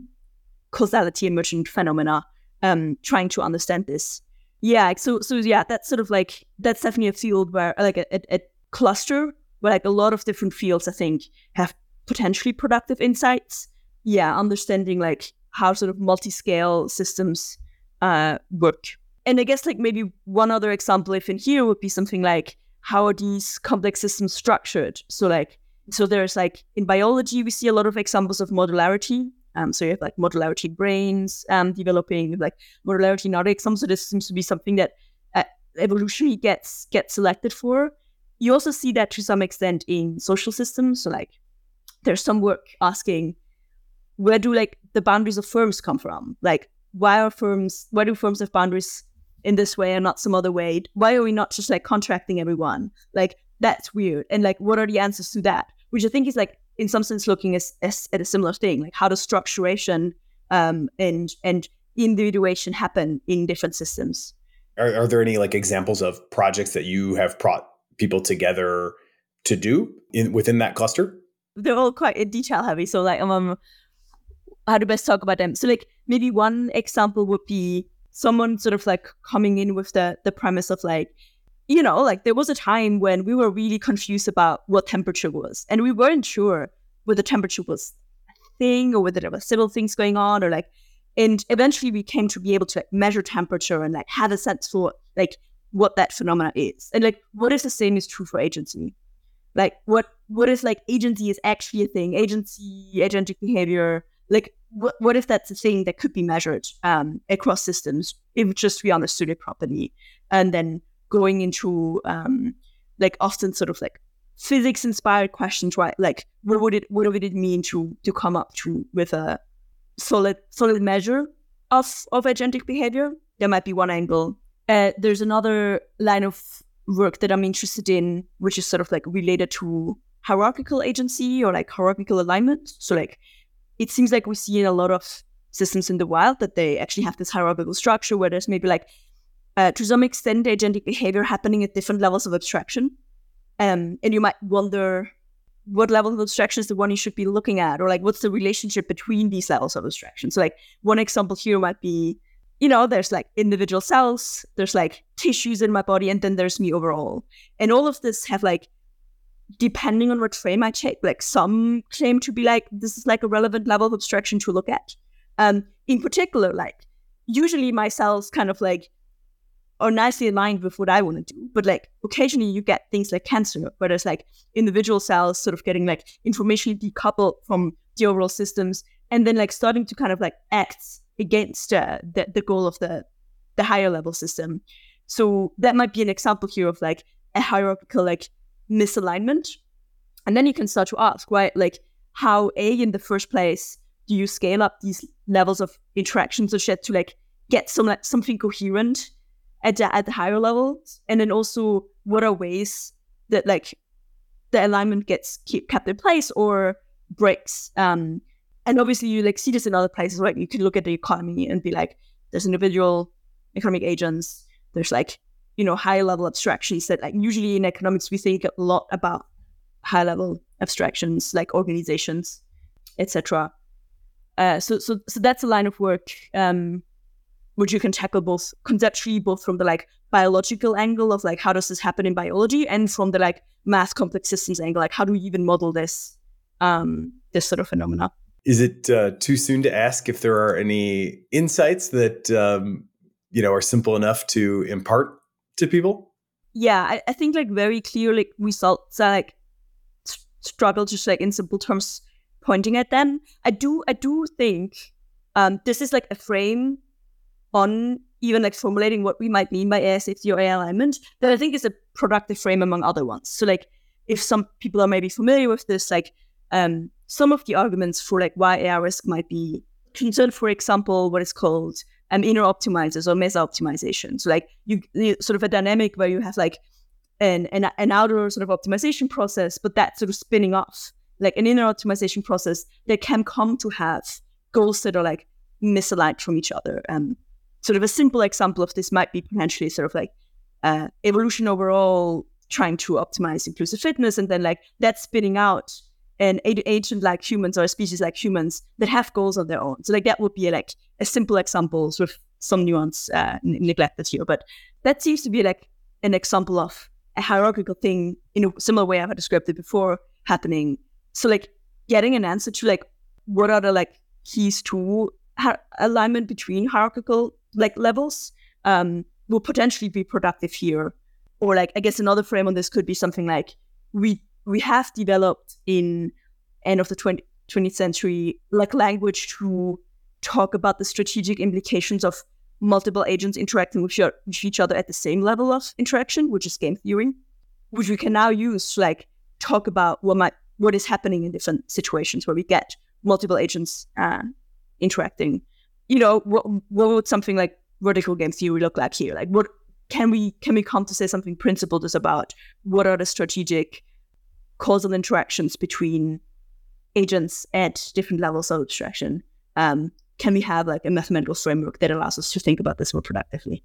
causality emergent phenomena um trying to understand this yeah so so yeah that's sort of like that's definitely a field where like a, a, a cluster where like a lot of different fields i think have potentially productive insights yeah, understanding like how sort of multi-scale systems uh, work. And I guess like maybe one other example, if in here would be something like how are these complex systems structured? So like so there's like in biology we see a lot of examples of modularity. Um, so you have like modularity brains um, developing like modularity examples. So this seems to be something that uh, evolutionary gets gets selected for. You also see that to some extent in social systems. So like there's some work asking where do like the boundaries of firms come from? Like, why are firms? Why do firms have boundaries in this way and not some other way? Why are we not just like contracting everyone? Like, that's weird. And like, what are the answers to that? Which I think is like, in some sense, looking as, as at a similar thing. Like, how does structuration um, and and individuation happen in different systems? Are, are there any like examples of projects that you have brought people together to do in within that cluster? They're all quite detail heavy. So like, um, how to best talk about them. So like maybe one example would be someone sort of like coming in with the the premise of like, you know, like there was a time when we were really confused about what temperature was. And we weren't sure whether temperature was a thing or whether there were several things going on or like and eventually we came to be able to like measure temperature and like have a sense for like what that phenomena is. And like what if the same is true for agency? Like what what if like agency is actually a thing? Agency, agentic behavior. Like what what if that's a thing that could be measured um, across systems if just we understood it properly? And then going into um, like often sort of like physics inspired questions, right? Like what would it what would it mean to to come up to with a solid solid measure of of agentic behavior? There might be one angle. Uh, there's another line of work that I'm interested in, which is sort of like related to hierarchical agency or like hierarchical alignment. So like it seems like we see in a lot of systems in the wild that they actually have this hierarchical structure where there's maybe like uh, to some extent agentic behavior happening at different levels of abstraction. Um, and you might wonder what level of abstraction is the one you should be looking at, or like what's the relationship between these levels of abstraction. So like one example here might be you know, there's like individual cells, there's like tissues in my body, and then there's me overall. And all of this have like, depending on what frame I take, like some claim to be like, this is like a relevant level of abstraction to look at. Um, in particular, like usually my cells kind of like are nicely aligned with what I want to do. But like occasionally you get things like cancer, where there's like individual cells sort of getting like information decoupled from the overall systems and then like starting to kind of like act against uh, the, the goal of the the higher level system. So that might be an example here of like a hierarchical like misalignment. And then you can start to ask, right, like how A in the first place do you scale up these levels of interactions or shit to like get some like something coherent at the at the higher levels? And then also what are ways that like the alignment gets keep, kept in place or breaks um and obviously you like see this in other places right? You can look at the economy and be like there's individual economic agents. There's like you know high level abstractions that like usually in economics we think a lot about high level abstractions like organizations etc uh, so so so that's a line of work um, which you can tackle both conceptually both from the like biological angle of like how does this happen in biology and from the like math complex systems angle like how do we even model this um, this sort of phenomena is it uh, too soon to ask if there are any insights that um, you know are simple enough to impart to people? Yeah, I, I think like very clear like results are like struggle just like in simple terms pointing at them. I do I do think um, this is like a frame on even like formulating what we might mean by AI safety or AI alignment that I think is a productive frame among other ones. So like if some people are maybe familiar with this, like um, some of the arguments for like why AI risk might be concerned, for example, what is called um, inner optimizers or mesa optimization. So like you, you, sort of a dynamic where you have like an, an an outer sort of optimization process, but that's sort of spinning off like an inner optimization process that can come to have goals that are like misaligned from each other. Um, sort of a simple example of this might be potentially sort of like uh, evolution overall trying to optimize inclusive fitness, and then like that's spinning out an agent like humans or a species like humans that have goals of their own. So like that would be like a simple example with some nuance uh, neglected here, but that seems to be like an example of a hierarchical thing in a similar way I've described it before happening. So like getting an answer to like what are the like keys to alignment between hierarchical like levels um, will potentially be productive here. Or like I guess another frame on this could be something like we we have developed in end of the 20, 20th century like language to talk about the strategic implications of multiple agents interacting with, your, with each other at the same level of interaction, which is game theory, which we can now use to like talk about what might what is happening in different situations where we get multiple agents uh, interacting. You know, what what would something like vertical game theory look like here? Like, what can we can we come to say something principled is about? What are the strategic causal interactions between agents at different levels of abstraction, um, can we have like a mathematical framework that allows us to think about this more productively?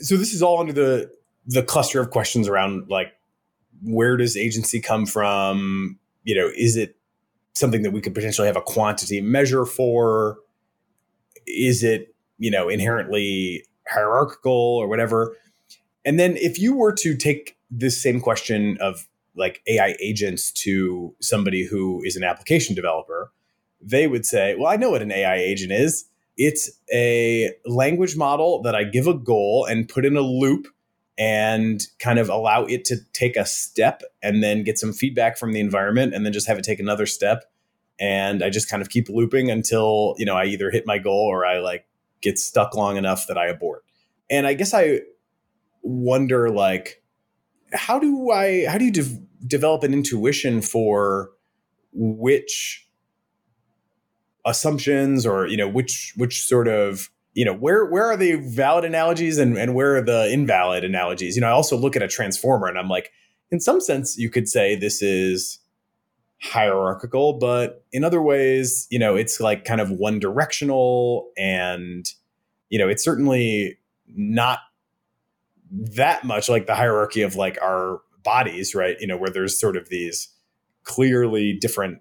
So this is all under the the cluster of questions around like where does agency come from? You know, is it something that we could potentially have a quantity measure for? Is it, you know, inherently hierarchical or whatever? And then if you were to take this same question of like AI agents to somebody who is an application developer, they would say, Well, I know what an AI agent is. It's a language model that I give a goal and put in a loop, and kind of allow it to take a step and then get some feedback from the environment and then just have it take another step and i just kind of keep looping until you know i either hit my goal or i like get stuck long enough that i abort. And i guess i wonder like how do i how do you de- develop an intuition for which assumptions or you know which which sort of you know where where are the valid analogies and, and where are the invalid analogies? You know i also look at a transformer and i'm like in some sense you could say this is hierarchical but in other ways you know it's like kind of one directional and you know it's certainly not that much like the hierarchy of like our bodies right? You know where there's sort of these clearly different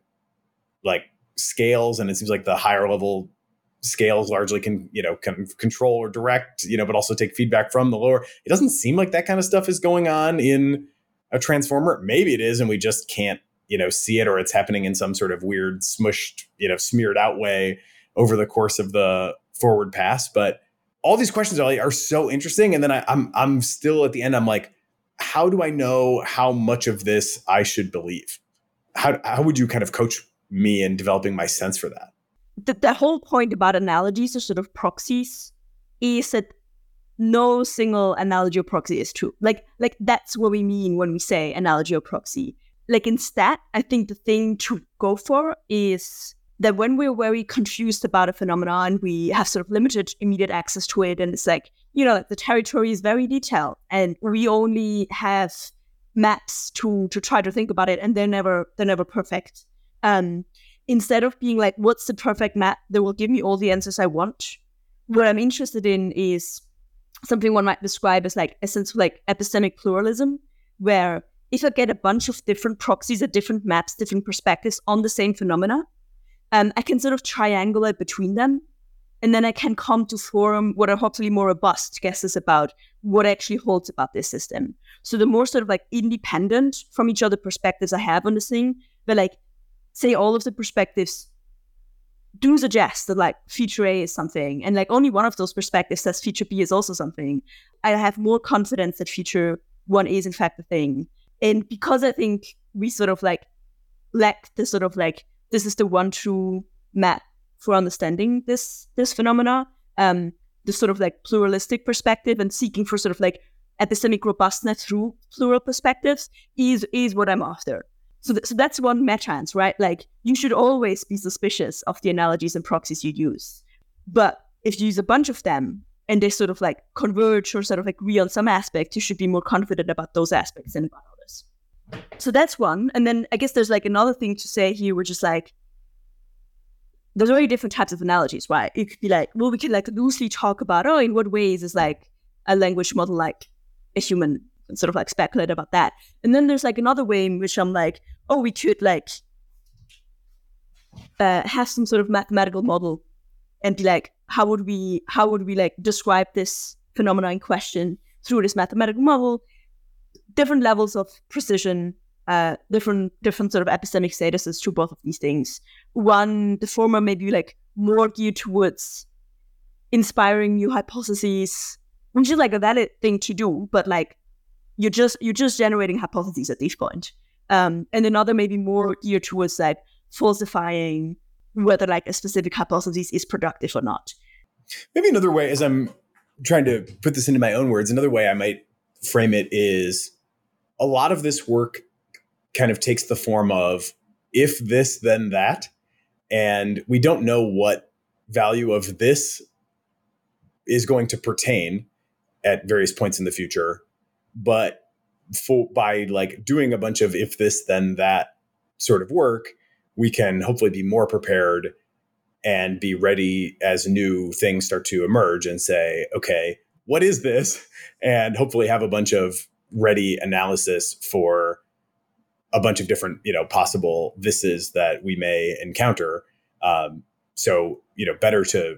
like scales and it seems like the higher level scales largely can you know can control or direct you know but also take feedback from the lower. It doesn't seem like that kind of stuff is going on in a transformer. Maybe it is and we just can't you know see it or it's happening in some sort of weird smushed you know smeared out way over the course of the forward pass but all these questions are, are so interesting and then I, i'm i'm still at the end i'm like how do i know how much of this i should believe how, how would you kind of coach me in developing my sense for that the, the whole point about analogies or sort of proxies is that no single analogy or proxy is true. Like like that's what we mean when we say analogy or proxy. Like instead, I think the thing to go for is that when we're very confused about a phenomenon, we have sort of limited immediate access to it, and it's like you know, the territory is very detailed, and we only have maps to to try to think about it, and they're never they're never perfect. Um, instead of being like, what's the perfect map that will give me all the answers I want? What I'm interested in is something one might describe as like essentially like epistemic pluralism, where if I get a bunch of different proxies at different maps, different perspectives on the same phenomena, um, I can sort of triangulate between them. And then I can come to form what are hopefully more robust guesses about what actually holds about this system. So the more sort of like independent from each other perspectives I have on this thing, but like say all of the perspectives do suggest that like feature A is something, and like only one of those perspectives says feature B is also something, I have more confidence that feature one is in fact the thing. And because I think we sort of like lack the sort of like this is the one true map for understanding this this phenomena, um, the sort of like pluralistic perspective and seeking for sort of like epistemic robustness through plural perspectives is is what I'm after. So, th- so that's one metans, right? Like you should always be suspicious of the analogies and proxies you use. But if you use a bunch of them and they sort of like converge or sort of like agree on some aspect, you should be more confident about those aspects than about. So that's one. And then I guess there's like another thing to say here, which is like there's very different types of analogies, right? It could be like, well, we can like loosely talk about, oh, in what ways is like a language model like a human and sort of like speculate about that. And then there's like another way in which I'm like, oh, we could like uh, have some sort of mathematical model and be like, how would we how would we like describe this phenomenon in question through this mathematical model? Different levels of precision, uh, different different sort of epistemic statuses to both of these things. One, the former may be like more geared towards inspiring new hypotheses, which is like a valid thing to do, but like you're just you're just generating hypotheses at this point. Um, and another maybe more geared towards like falsifying whether like a specific hypothesis is productive or not. Maybe another way, as I'm trying to put this into my own words, another way I might frame it is a lot of this work kind of takes the form of if this, then that. And we don't know what value of this is going to pertain at various points in the future but for, by like doing a bunch of if this then that sort of work we can hopefully be more prepared and be ready as new things start to emerge and say okay what is this and hopefully have a bunch of ready analysis for a bunch of different you know possible thises that we may encounter um, so you know better to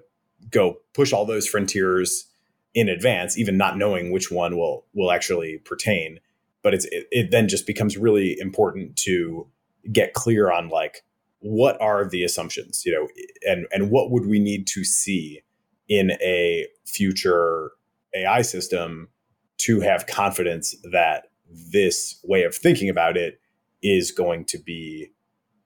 go push all those frontiers in advance, even not knowing which one will will actually pertain. But it's it, it then just becomes really important to get clear on like what are the assumptions, you know, and and what would we need to see in a future AI system to have confidence that this way of thinking about it is going to be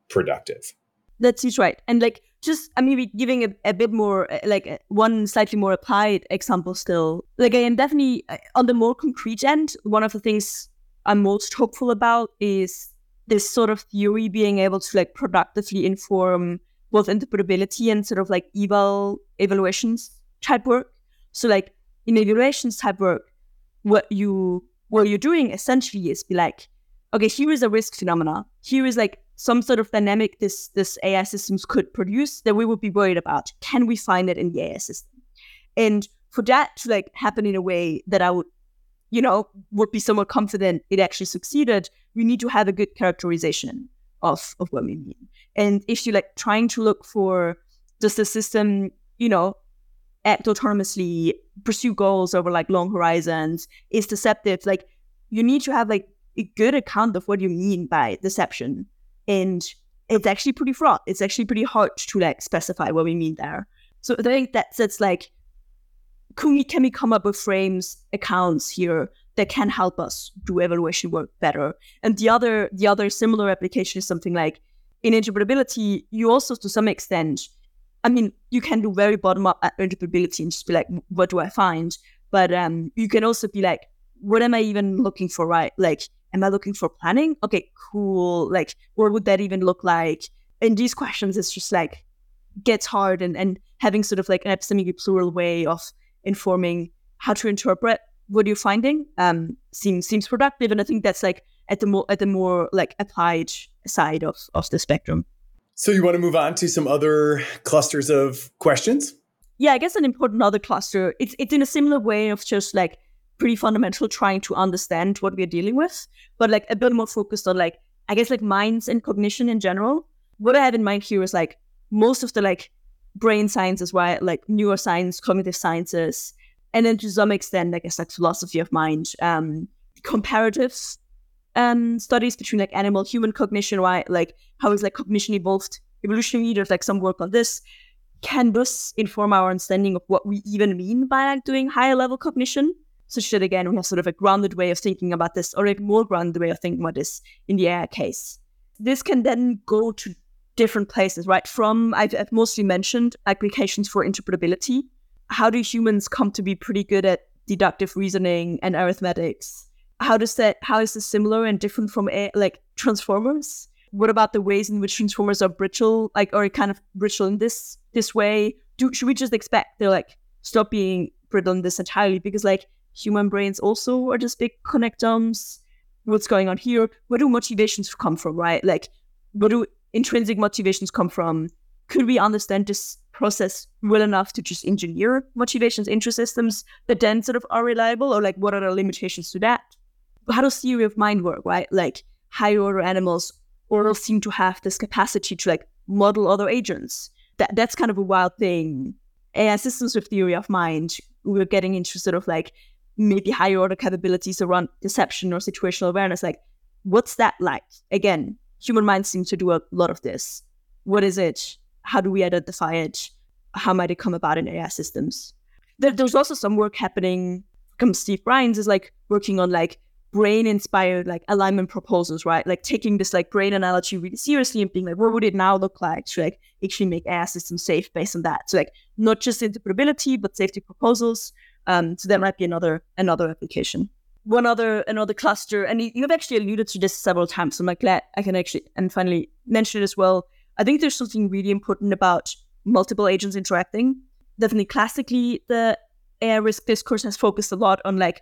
productive. That's seems right. And like, just I mean, giving a, a bit more, uh, like uh, one slightly more applied example still. Like, I am definitely uh, on the more concrete end. One of the things I'm most hopeful about is this sort of theory being able to like productively inform both interpretability and sort of like eval evaluations type work. So like in evaluations type work, what you what you're doing essentially is be like, okay, here is a risk phenomena. Here is like some sort of dynamic this this AI systems could produce that we would be worried about. Can we find it in the AI system? And for that to like happen in a way that I would, you know, would be somewhat confident it actually succeeded, we need to have a good characterization of of what we mean. And if you're like trying to look for does the system, you know, act autonomously, pursue goals over like long horizons, is deceptive, like you need to have like a good account of what you mean by deception. And it's actually pretty fraught. It's actually pretty hard to like specify what we mean there. So I think that's it's like can we can we come up with frames, accounts here that can help us do evaluation work better? And the other the other similar application is something like in interpretability, you also to some extent, I mean, you can do very bottom up interpretability and just be like, what do I find? But um, you can also be like, what am I even looking for, right? Like, am I looking for planning? Okay, cool. Like, what would that even look like? And these questions, it's just like gets hard and, and having sort of like an epistemically plural way of informing how to interpret what you're finding um, seems seems productive. And I think that's like at the more at the more like applied side of, of the spectrum. So you want to move on to some other clusters of questions? Yeah, I guess an important other cluster. It's it's in a similar way of just like pretty fundamental trying to understand what we're dealing with, but like a bit more focused on like I guess like minds and cognition in general. What I have in mind here is like most of the like brain sciences, right? Like neuroscience, cognitive sciences, and then to some extent, I guess like philosophy of mind, um, comparatives um, studies between like animal human cognition, right? Like how is like cognition evolved evolutionarily? There's like some work on this. Can this inform our understanding of what we even mean by like doing higher level cognition? Such that again we have sort of a grounded way of thinking about this, or a more grounded way of thinking about this in the AI case. This can then go to different places, right? From I've, I've mostly mentioned applications for interpretability. How do humans come to be pretty good at deductive reasoning and arithmetics? How does that how is this similar and different from a, like transformers? What about the ways in which transformers are brittle like or kind of brittle in this this way? Do should we just expect they're like stop being brittle in this entirely because like human brains also are just big connectomes what's going on here? Where do motivations come from right? Like where do intrinsic motivations come from? Could we understand this process well enough to just engineer motivations into systems that then sort of are reliable? Or like what are the limitations to that how does theory of mind work, right? Like higher order animals all seem to have this capacity to like model other agents. That that's kind of a wild thing. AI systems with theory of mind, we're getting into sort of like maybe higher order capabilities around deception or situational awareness. Like, what's that like? Again, human minds seem to do a lot of this. What is it? How do we identify it? How might it come about in AI systems? There, there's also some work happening. Come Steve Byrnes is like working on like brain inspired like alignment proposals, right? Like taking this like brain analogy really seriously and being like, what would it now look like to like actually make AI systems safe based on that? So like not just interpretability, but safety proposals. Um, so that might be another another application. One other another cluster, and you've actually alluded to this several times. So I'm like glad I can actually and finally mention it as well. I think there's something really important about multiple agents interacting. Definitely classically, the AI risk discourse has focused a lot on like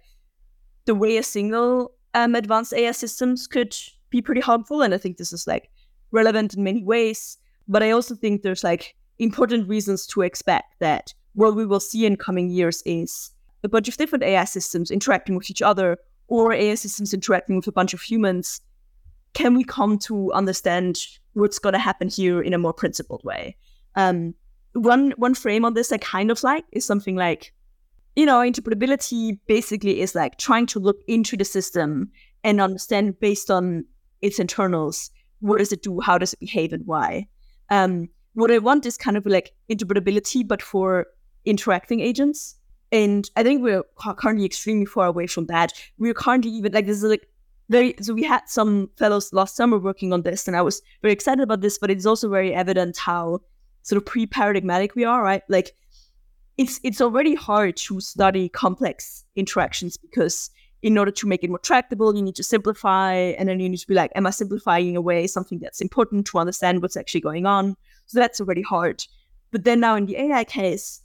the way a single um, advanced AI systems could be pretty harmful. And I think this is like relevant in many ways. But I also think there's like important reasons to expect that what we will see in coming years is a bunch of different AI systems interacting with each other or AI systems interacting with a bunch of humans. Can we come to understand what's going to happen here in a more principled way? Um, one one frame on this I kind of like is something like you know, interpretability basically is like trying to look into the system and understand based on its internals what does it do, how does it behave, and why. Um, what I want is kind of like interpretability, but for interacting agents. And I think we're currently extremely far away from that. We're currently even like this is like very so we had some fellows last summer working on this and I was very excited about this, but it's also very evident how sort of pre-paradigmatic we are, right? Like it's it's already hard to study complex interactions because in order to make it more tractable, you need to simplify, and then you need to be like, am I simplifying away something that's important to understand what's actually going on? So that's already hard. But then now in the AI case,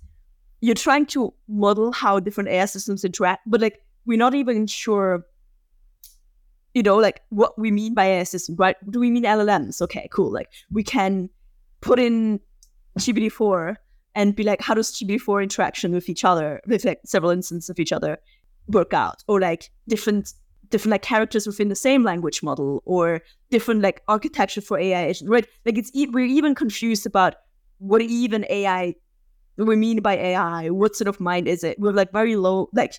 you're trying to model how different AI systems interact, but like we're not even sure, you know, like what we mean by AI system, right? Do we mean LLMs? Okay, cool. Like we can put in GPT-4 and be like, how does GPT-4 interaction with each other, with like several instances of each other work out? Or like different different like characters within the same language model or different like architecture for AI right? Like it's we're even confused about what even AI we mean by AI. What sort of mind is it? We're like very low, like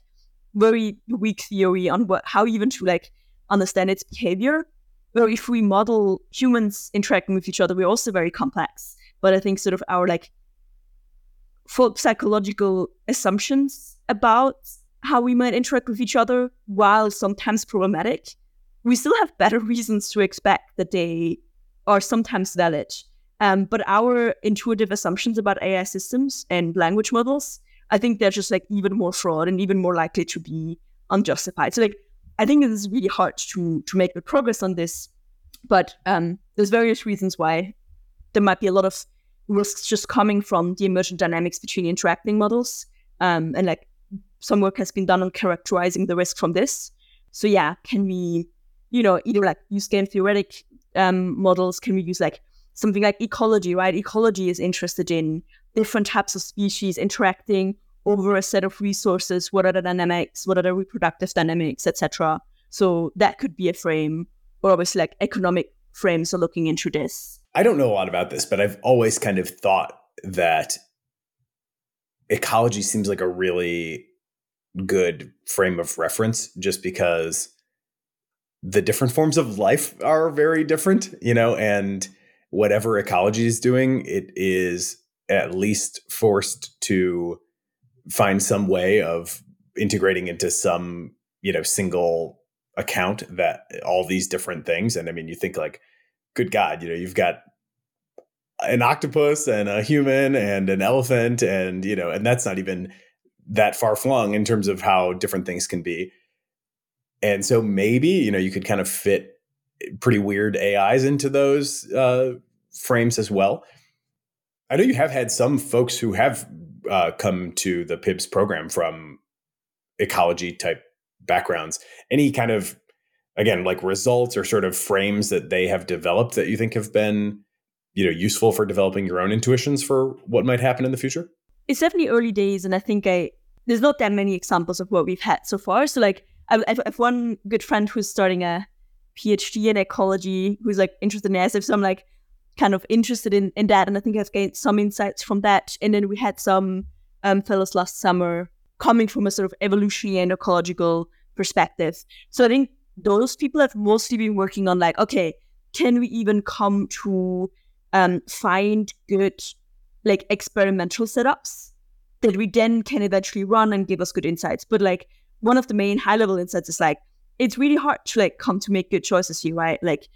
very weak theory on what how even to like understand its behavior. Where if we model humans interacting with each other, we're also very complex. But I think sort of our like full psychological assumptions about how we might interact with each other, while sometimes problematic, we still have better reasons to expect that they are sometimes valid. Um, but our intuitive assumptions about AI systems and language models, I think they're just like even more fraud and even more likely to be unjustified. So like I think it is really hard to to make the progress on this, but um, there's various reasons why there might be a lot of risks just coming from the emergent dynamics between interacting models. Um, and like some work has been done on characterizing the risk from this. So yeah, can we, you know, either like use game theoretic um, models? Can we use like something like ecology, right? Ecology is interested in different types of species interacting over a set of resources. What are the dynamics? What are the reproductive dynamics, etc. So that could be a frame, or obviously like economic frames are looking into this. I don't know a lot about this, but I've always kind of thought that ecology seems like a really good frame of reference just because the different forms of life are very different, you know, and whatever ecology is doing, it is at least forced to find some way of integrating into some, you know, single account that all these different things. And I mean, you think like, good God, you know, you've got an octopus and a human and an elephant and, you know, and that's not even that far flung in terms of how different things can be. And so maybe, you know, you could kind of fit pretty weird AIs into those uh, frames as well. I know you have had some folks who have uh, come to the PIBBSS program from ecology type backgrounds. Any kind of, again, like results or sort of frames that they have developed that you think have been, you know, useful for developing your own intuitions for what might happen in the future? It's definitely early days, and I think I there's not that many examples of what we've had so far. So like I, have one good friend who's starting a PhD in ecology who's like interested in ASF. So I'm like kind of interested in, in that. And I think I've gained some insights from that. And then we had some um, fellows last summer coming from a sort of evolutionary and ecological perspective. So I think those people have mostly been working on like, okay, can we even come to um, find good like experimental setups that we then can eventually run and give us good insights. But like one of the main high level insights is like it's really hard to like come to make good choices here, right? Like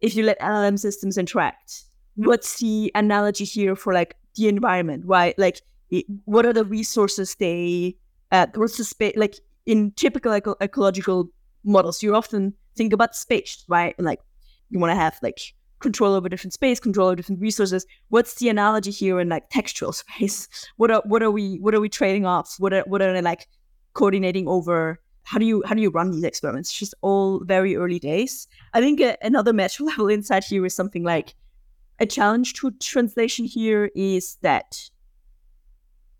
if you let LLM systems interact, what's the analogy here for like the environment, right? Like it, what are the resources they uh, what's the space like in typical eco- ecological models you often think about space right like you want to have like control over different space, control over different resources. What's the analogy here in like textual space? What are what are we what are we trading off? What are what are they like coordinating over? How do you how do you run these experiments? It's just all very early days. I think a, another meta level insight here is something like a challenge to translation here is that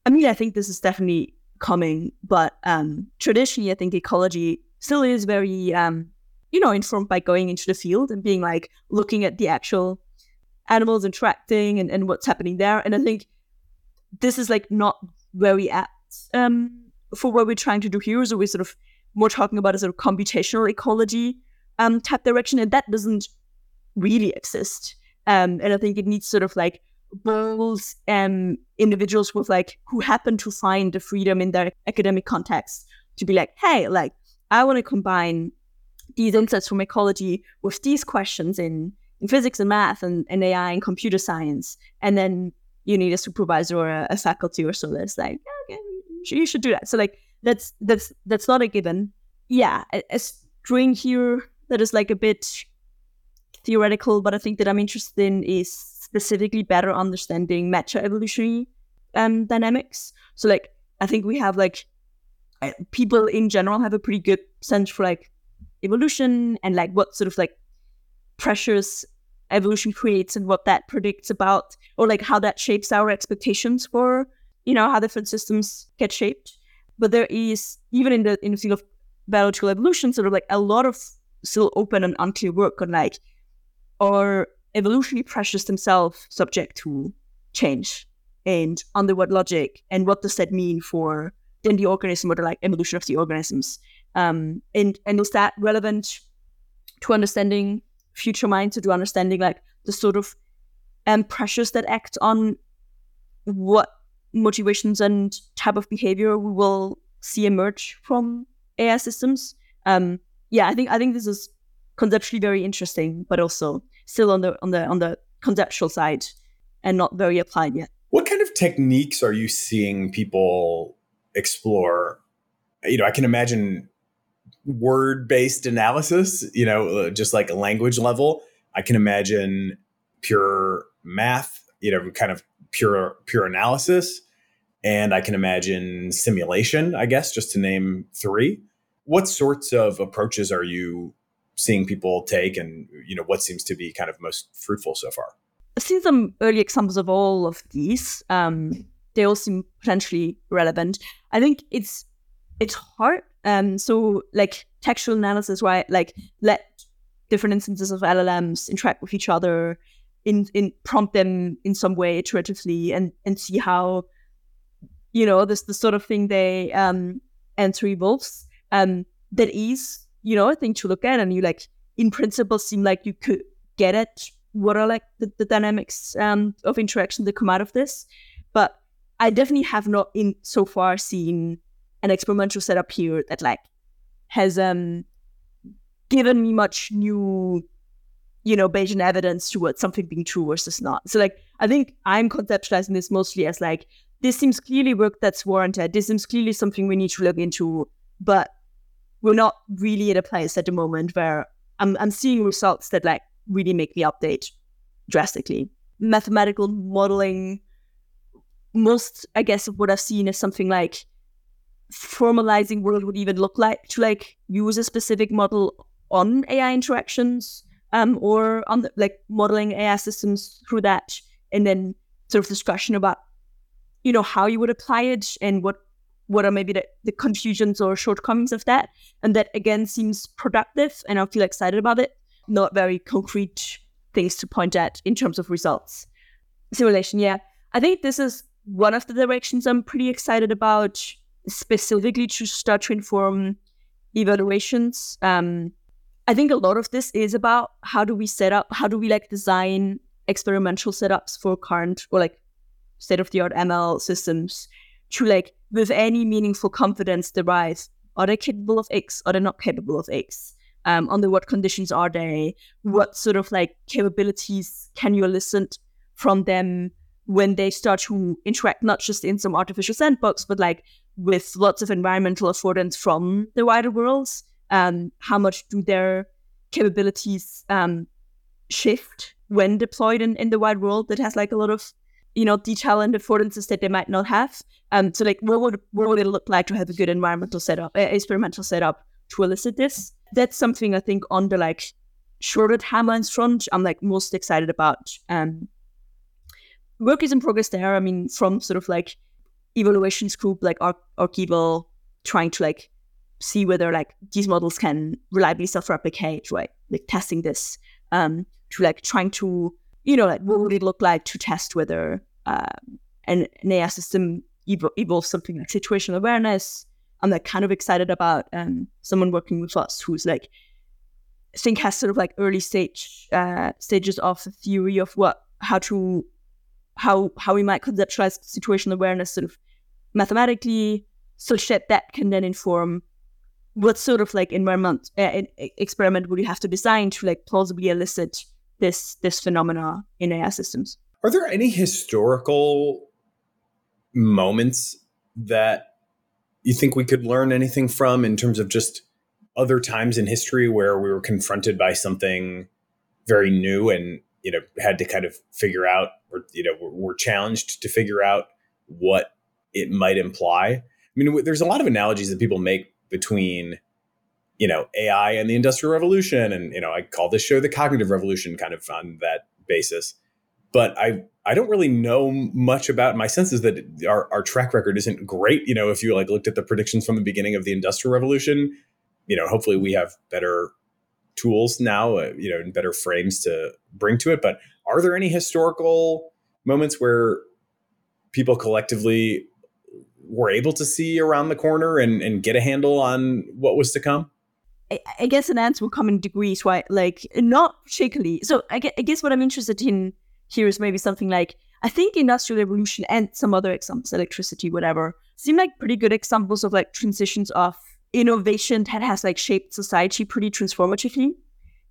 I mean I think this is definitely coming, but um, traditionally I think ecology still is very um, you know, informed by going into the field and being like looking at the actual animals interacting and, and what's happening there. And I think this is like not we at um, for what we're trying to do here. So we're sort of more talking about a sort of computational ecology um, type direction, and that doesn't really exist. Um, and I think it needs sort of like bold um, individuals with like who happen to find the freedom in their academic context to be like, hey, like I want to combine these insights from ecology with these questions in, in physics and math and, and AI and computer science. And then you need a supervisor or a, a faculty or so that's like, okay, you should do that. So like that's that's that's not a given. Yeah, a, a string here that is like a bit theoretical, but I think that I'm interested in is specifically better understanding meta evolutionary um, dynamics. So like I think we have like people in general have a pretty good sense for like evolution and like what sort of like pressures evolution creates and what that predicts about or like how that shapes our expectations for you know how different systems get shaped. But there is even in the in the field of biological evolution sort of like a lot of still open and unclear work on like are evolutionary pressures themselves subject to change and under what logic and what does that mean for then the organism or the like evolution of the organisms um, and and is that relevant to understanding future minds or to understanding like the sort of um, pressures that act on what motivations and type of behavior we will see emerge from AI systems. Um, yeah, I think I think this is conceptually very interesting, but also still on the on the on the conceptual side and not very applied yet. What kind of techniques are you seeing people explore? You know, I can imagine word based analysis, you know, uh, just like language level. I can imagine pure math, you know, kind of pure pure analysis. And I can imagine simulation, I guess, just to name three. What sorts of approaches are you seeing people take and you know what seems to be kind of most fruitful so far? I've seen some early examples of all of these. Um, they all seem potentially relevant. I think it's it's hard um, so like textual analysis, right? Like let different instances of LLMs interact with each other, in in prompt them in some way iteratively, and and see how you know this the sort of thing they um enter evolves. Um, that is you know a thing to look at, and you like in principle seem like you could get at what are like the, the dynamics um of interaction that come out of this, but I definitely have not in so far seen an experimental setup here that like has um given me much new you know Bayesian evidence towards something being true versus not. So like I think I'm conceptualizing this mostly as like this seems clearly work that's warranted. This seems clearly something we need to look into, but we're not really at a place at the moment where I'm I'm seeing results that like really make the update drastically. Mathematical modeling, most I guess of what I've seen is something like formalizing what it would even look like to like use a specific model on AI interactions um, or on the, like modeling AI systems through that, and then sort of discussion about you know how you would apply it and what what are maybe the, the confusions or shortcomings of that, and that again seems productive, and I feel excited about it. Not very concrete things to point at in terms of results. Simulation, yeah, I think this is one of the directions I'm pretty excited about specifically to start to inform evaluations. Um, I think a lot of this is about how do we set up, how do we like design experimental setups for current or like state of the art ML systems to like with any meaningful confidence derive are they capable of X? Are they not capable of X? Um, under what conditions are they? What sort of like capabilities can you elicit from them when they start to interact not just in some artificial sandbox, but like with lots of environmental affordance from the wider world. Um, how much do their capabilities um, shift when deployed in, in the wide world that has like a lot of you know detail and affordances that they might not have um so like what would what would it look like to have a good environmental setup uh, experimental setup to elicit this that's something i think on the like shorter timelines front i'm like most excited about um work is in progress there i mean from sort of like evaluations group like Ar- ARC Evals trying to like see whether like these models can reliably self-replicate, right? Like testing this um, to like trying to you know like what would it look like to test whether uh, an, an AI system ev- evolves something like situational awareness. I'm like kind of excited about um, someone working with us who's like I think has sort of like early stage uh, stages of the theory of what how to how how we might conceptualize situational awareness sort of mathematically, such that that can then inform what sort of like environment uh, experiment would you have to design to like plausibly elicit this this phenomena in AI systems. Are there any historical moments that you think we could learn anything from in terms of just other times in history where we were confronted by something very new and you know had to kind of figure out or you know were challenged to figure out what it might imply. I mean there's a lot of analogies that people make between you know ai and the industrial revolution and you know i call this show the cognitive revolution kind of on that basis. But i i don't really know much about my sense is that our, our track record isn't great. You know if you like looked at the predictions from the beginning of the industrial revolution you know, hopefully we have better tools now, uh, you know, and better frames to bring to it. But are there any historical moments where people collectively were able to see around the corner and, and get a handle on what was to come? I, guess an answer will come in degrees, right? Like not particularly. So I guess, I guess what I'm interested in here is maybe something like I think industrial revolution and some other examples, electricity, whatever, seem like pretty good examples of like transitions of innovation that has like shaped society pretty transformatively.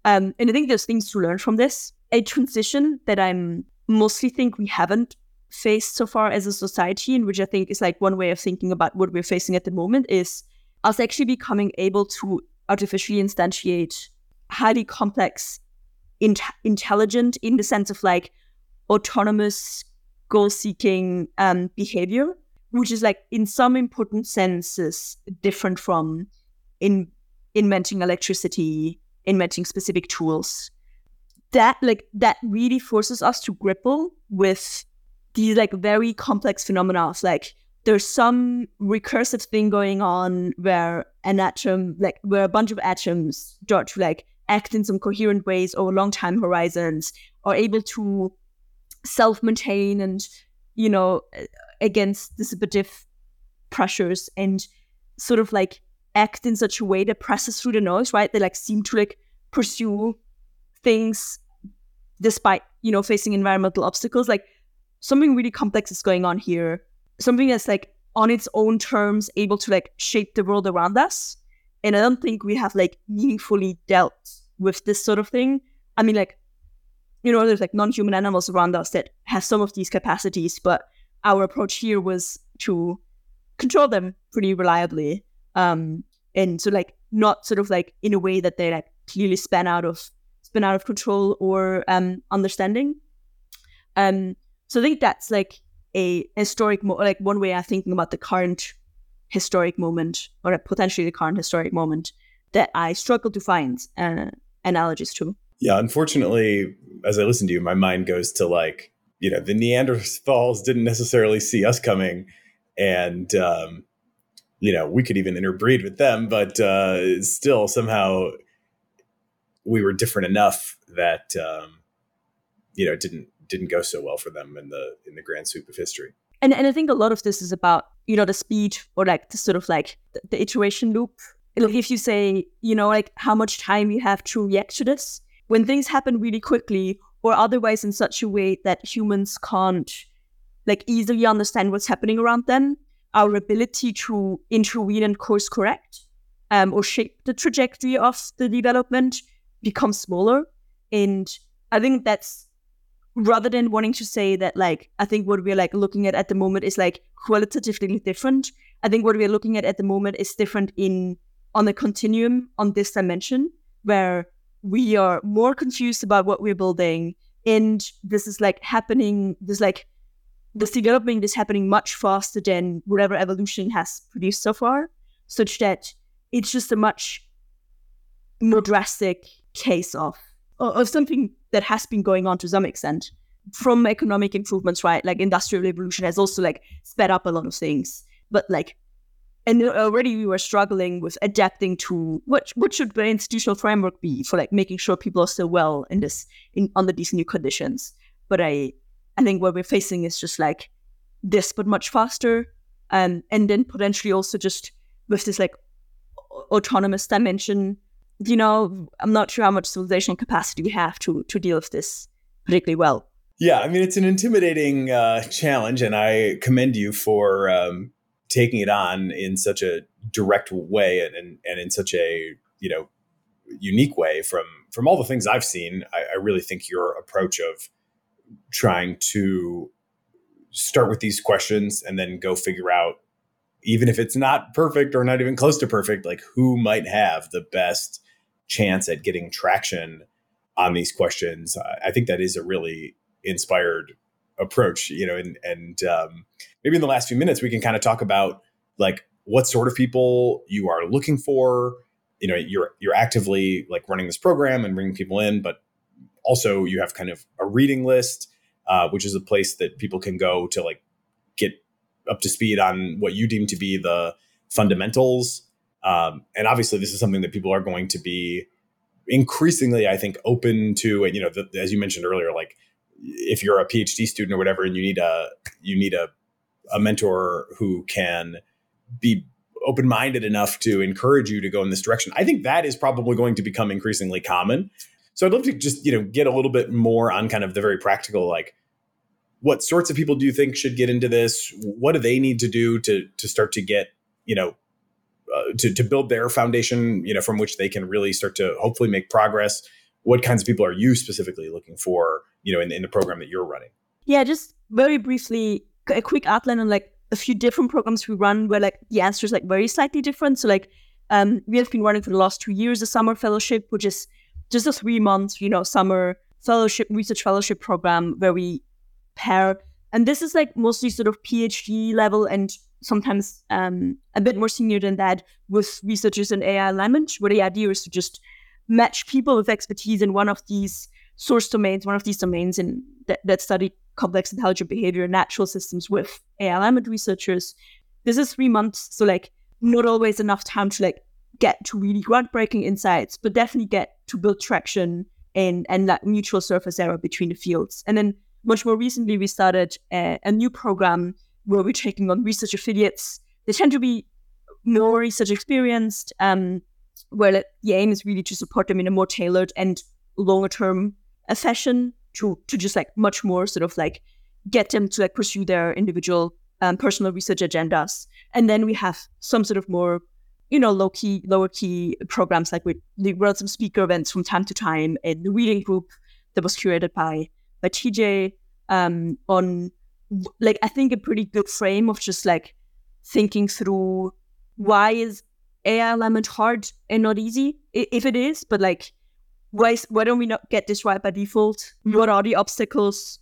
Um, and I think there's things to learn from this. A transition that I'm mostly think we haven't faced so far as a society, and which I think is like one way of thinking about what we're facing at the moment, is us actually becoming able to artificially instantiate highly complex, in- intelligent in the sense of like autonomous, goal-seeking um, behavior which is like in some important senses different from in inventing electricity, inventing specific tools. That like that really forces us to grapple with these like very complex phenomena of like there's some recursive thing going on where an atom like where a bunch of atoms start to like act in some coherent ways over long time horizons are able to self-maintain and you know against dissipative pressures and sort of like act in such a way that presses through the noise, right? They like seem to like pursue things despite, you know, facing environmental obstacles. Like something really complex is going on here. Something that's like on its own terms able to like shape the world around us. And I don't think we have like meaningfully dealt with this sort of thing. I mean, like, you know, there's like non human animals around us that have some of these capacities, but our approach here was to control them pretty reliably. Um, and so like not sort of like in a way that they like clearly span out of spin out of control or um understanding. Um, so I think that's like a historic mo- like one way I'm thinking about the current historic moment or potentially the current historic moment that I struggle to find uh, analogies to. Yeah, unfortunately, as I listen to you, my mind goes to like you know the Neanderthals didn't necessarily see us coming, and um, you know we could even interbreed with them, but uh, still somehow we were different enough that um, you know it didn't didn't go so well for them in the in the grand sweep of history. And and I think a lot of this is about you know the speed or like the sort of like the, the iteration loop. If you say you know like how much time you have to react to this when things happen really quickly or otherwise in such a way that humans can't like easily understand what's happening around them, our ability to intervene and course correct um, or shape the trajectory of the development becomes smaller. And I think that's rather than wanting to say that like I think what we're like looking at at the moment is like qualitatively different. I think what we're looking at at the moment is different in on the continuum on this dimension where we are more confused about what we're building and this is like happening this like this development is happening much faster than whatever evolution has produced so far such that it's just a much more drastic case of of something that has been going on to some extent. From economic improvements right like industrial revolution has also like sped up a lot of things but like and already we were struggling with adapting to what what should the institutional framework be for like making sure people are still well in this in under these new conditions. But i i think what we're facing is just like this but much faster. Um, and then potentially also just with this like autonomous dimension. You know i'm not sure how much civilization capacity we have to to deal with this particularly well. Yeah, I mean it's an intimidating uh, challenge, and I commend you for um, taking it on in such a direct way and, and, and in such a you know unique way from from all the things I've seen. I, I really think your approach of trying to start with these questions and then go figure out even if it's not perfect or not even close to perfect like who might have the best chance at getting traction on these questions i think that is a really inspired approach you know and and um, maybe in the last few minutes we can kind of talk about like what sort of people you are looking for. You know you're you're actively like running this program and bringing people in but also you have kind of a reading list uh, which is a place that people can go to like get up to speed on what you deem to be the fundamentals. Um, and obviously this is something that people are going to be increasingly i think open to and you know the, as you mentioned earlier like if you're a phd student or whatever and you need a you need a, a mentor who can be open-minded enough to encourage you to go in this direction i think that is probably going to become increasingly common so I'd love to just, you know, get a little bit more on kind of the very practical, like what sorts of people do you think should get into this? What do they need to do to to start to get, you know, uh, to to build their foundation, you know, from which they can really start to hopefully make progress? What kinds of people are you specifically looking for, you know, in, in the program that you're running? Yeah, just very briefly, a quick outline on like a few different programs we run where like the answer is like very slightly different. So like um, we have been running for the last two years a summer fellowship, which is just a three months, you know, summer fellowship, research fellowship program where we pair. And this is like mostly sort of PhD level and sometimes um, a bit more senior than that with researchers in AI alignment, where the idea is to just match people with expertise in one of these source domains, one of these domains in that study complex intelligent behavior, natural systems with AI and researchers. This is three months, so like not always enough time to like get to really groundbreaking insights, but definitely get to build traction and and like mutual surface area between the fields. And then much more recently, we started a, a new program where we're taking on research affiliates. They tend to be more research experienced, um, where the aim is really to support them in a more tailored and longer term fashion to to just like much more sort of like get them to like pursue their individual um, personal research agendas. And then we have some sort of more you know, low key, lower key programs like we, we run some speaker events from time to time in the reading group that was curated by by TJ um, on like I think a pretty good frame of just like thinking through why is AI alignment hard and not easy if it is, but like why is, why don't we not get this right by default? What are the obstacles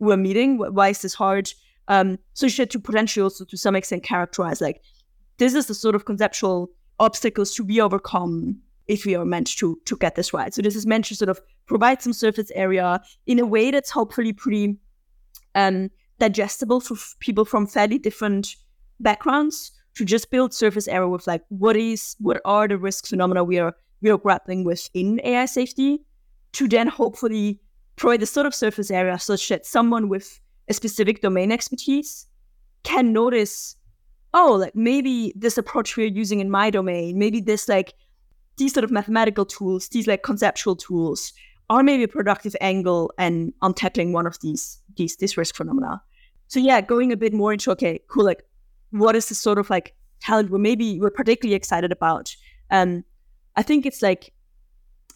we're meeting? Why is this hard? Um, so you should to potentially also to some extent characterize like this is the sort of conceptual obstacles to be overcome if we are meant to to get this right. So this is meant to sort of provide some surface area in a way that's hopefully pretty um, digestible for f- people from fairly different backgrounds to just build surface area with like what is what are the risk phenomena we are we are grappling with in AI safety to then hopefully provide the sort of surface area such that someone with a specific domain expertise can notice oh, like maybe this approach we're using in my domain, maybe this like these sort of mathematical tools, these like conceptual tools are maybe a productive angle and on tackling one of these these this risk phenomena. So yeah, going a bit more into okay, cool, like what is the sort of like talent we're maybe we're particularly excited about? Um, I think it's like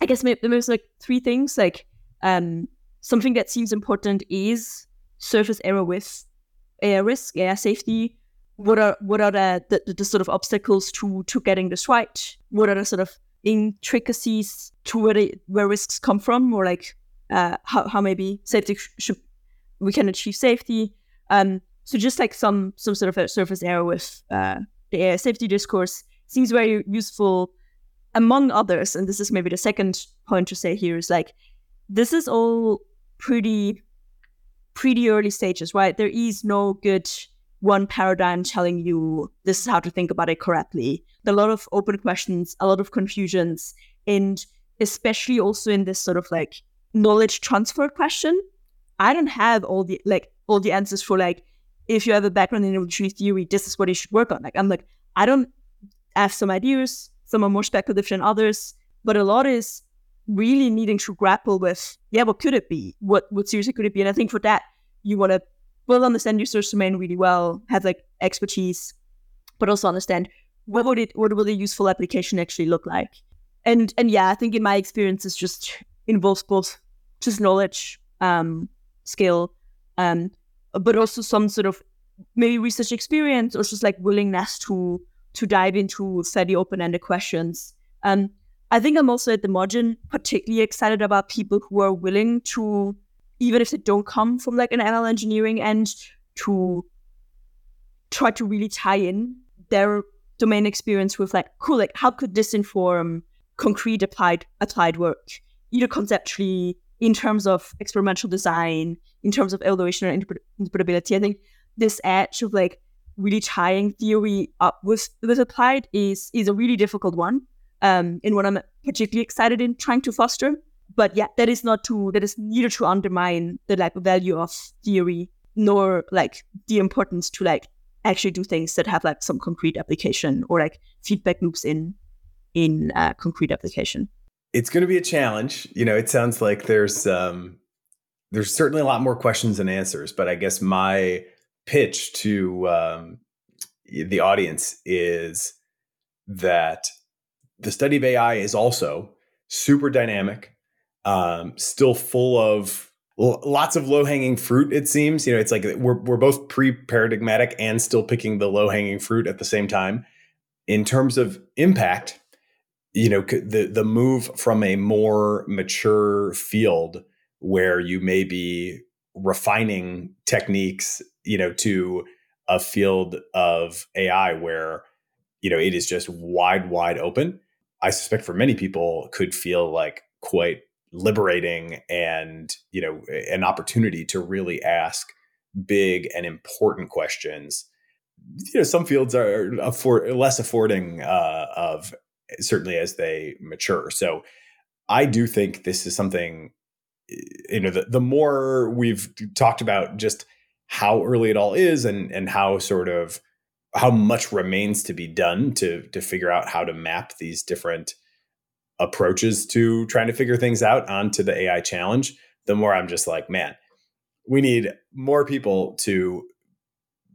I guess maybe there's like three things. Like um, something that seems important is surface area with AI risk, AI safety what are what are the, the, the, sort of obstacles to to getting this right? What are the sort of intricacies to where they, where risks come from, or like uh, how how maybe safety should we can achieve safety? Um, so just like some some sort of surface area with uh, the AI safety discourse seems very useful, among others. And this is maybe the second point to say here is like this is all pretty pretty early stages, right? There is no good one paradigm telling you this is how to think about it correctly. A lot of open questions, a lot of confusions, and especially also in this sort of like knowledge transfer question. I don't have all the like all the answers for like if you have a background in evolutionary theory, this is what you should work on. Like I'm like I don't have some ideas. Some are more speculative than others, but a lot is really needing to grapple with, yeah, what could it be? What what seriously could it be? And I think for that, you want to well understand your search domain really well, have like expertise, but also understand what would it what would a useful application actually look like. And and yeah, I think in my experience, it's just involves both just knowledge, um, skill, um, but also some sort of maybe research experience or just like willingness to to dive into fairly open-ended questions. Um, I think I'm also at the margin particularly excited about people who are willing to, even if they don't come from like an ML engineering end, to try to really tie in their domain experience with like, cool, like how could this inform concrete applied applied work, either conceptually, in terms of experimental design, in terms of evaluation or interpretability. I think this edge of like really tying theory up with with applied is is a really difficult one um, and what I'm particularly excited in trying to foster. But yeah, that is not to that is neither to undermine the like value of theory nor like the importance to like actually do things that have like some concrete application or like feedback loops in in uh, concrete application. It's going to be a challenge. You know, it sounds like there's um, there's certainly a lot more questions than answers. But I guess my pitch to um, the audience is that the study of AI is also super dynamic, um, still full of lots of low hanging fruit. It seems you know it's like we're we're both pre paradigmatic and still picking the low hanging fruit at the same time. In terms of impact, you know the the move from a more mature field where you may be refining techniques, you know, to a field of AI where you know it is just wide wide open. I suspect for many people could feel like quite liberating and you know an opportunity to really ask big and important questions. You know some fields are afford, less affording uh, of certainly as they mature. So i do think this is something you know the, the more we've talked about just how early it all is and and how sort of how much remains to be done to to figure out how to map these different approaches to trying to figure things out onto the AI challenge, the more I'm just like, man, we need more people to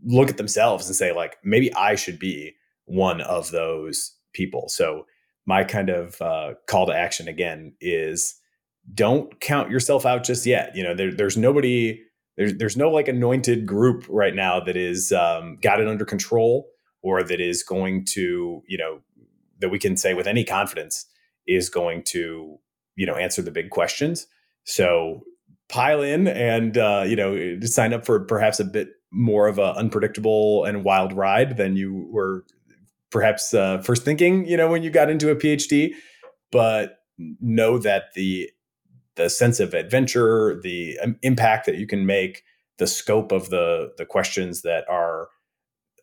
look at themselves and say like maybe I should be one of those people. So my kind of uh, call to action again is don't count yourself out just yet. You know, there, there's nobody there's there's no like anointed group right now that is um, got it under control or that is going to you know that we can say with any confidence is going to you know answer the big questions. So pile in and uh, you know sign up for perhaps a bit more of an unpredictable and wild ride than you were perhaps uh, first thinking you know when you got into a phd but know that the the sense of adventure, the um, impact that you can make, the scope of the the questions that are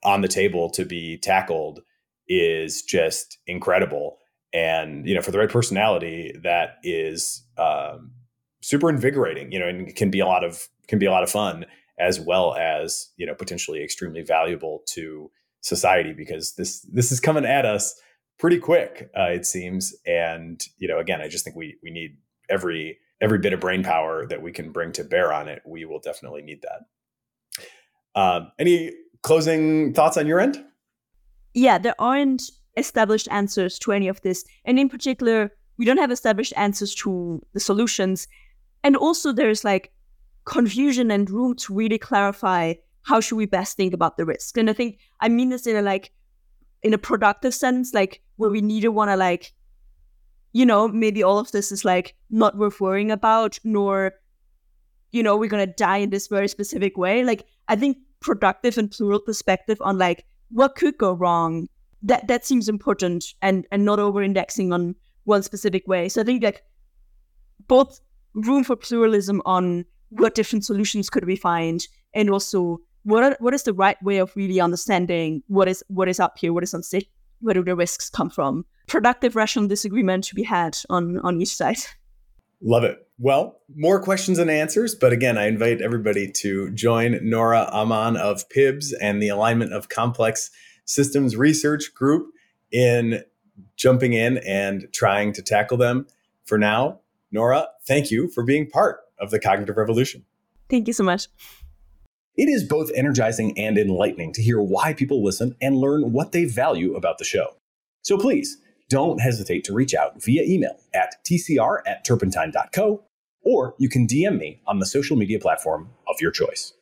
on the table to be tackled is just incredible. And you know, for the right personality, that is um, super invigorating. You know, and can be a lot of can be a lot of fun as well as you know potentially extremely valuable to society because this this is coming at us pretty quick uh, it seems and you know again i just think we we need every every bit of brain power that we can bring to bear on it, we will definitely need that. Um, any closing thoughts on your end? Yeah, there aren't established answers to any of this. And in particular, we don't have established answers to the solutions. And also, there's like confusion and room to really clarify how should we best think about the risk. And I think I mean this in a like in a productive sense, like where we neither want to like you know, maybe all of this is like not worth worrying about, nor, you know, we're gonna die in this very specific way. Like, I think productive and plural perspective on like what could go wrong, that that seems important and and not over indexing on one specific way. So I think like both room for pluralism on what different solutions could we find and also what are, what is the right way of really understanding what is what is up here, what is on stage, where do the risks come from productive rational disagreement to be had on on each side love it well more questions and answers but again i invite everybody to join Nora Ammann of PIBBSS and the alignment of complex systems research group in jumping in and trying to tackle them For now, Nora, thank you for being part of the cognitive revolution. Thank you so much. It is both energizing and enlightening to hear why people listen and learn what they value about the show. So please don't hesitate to reach out via email at tcr at turpentine.co, or you can DM me on the social media platform of your choice.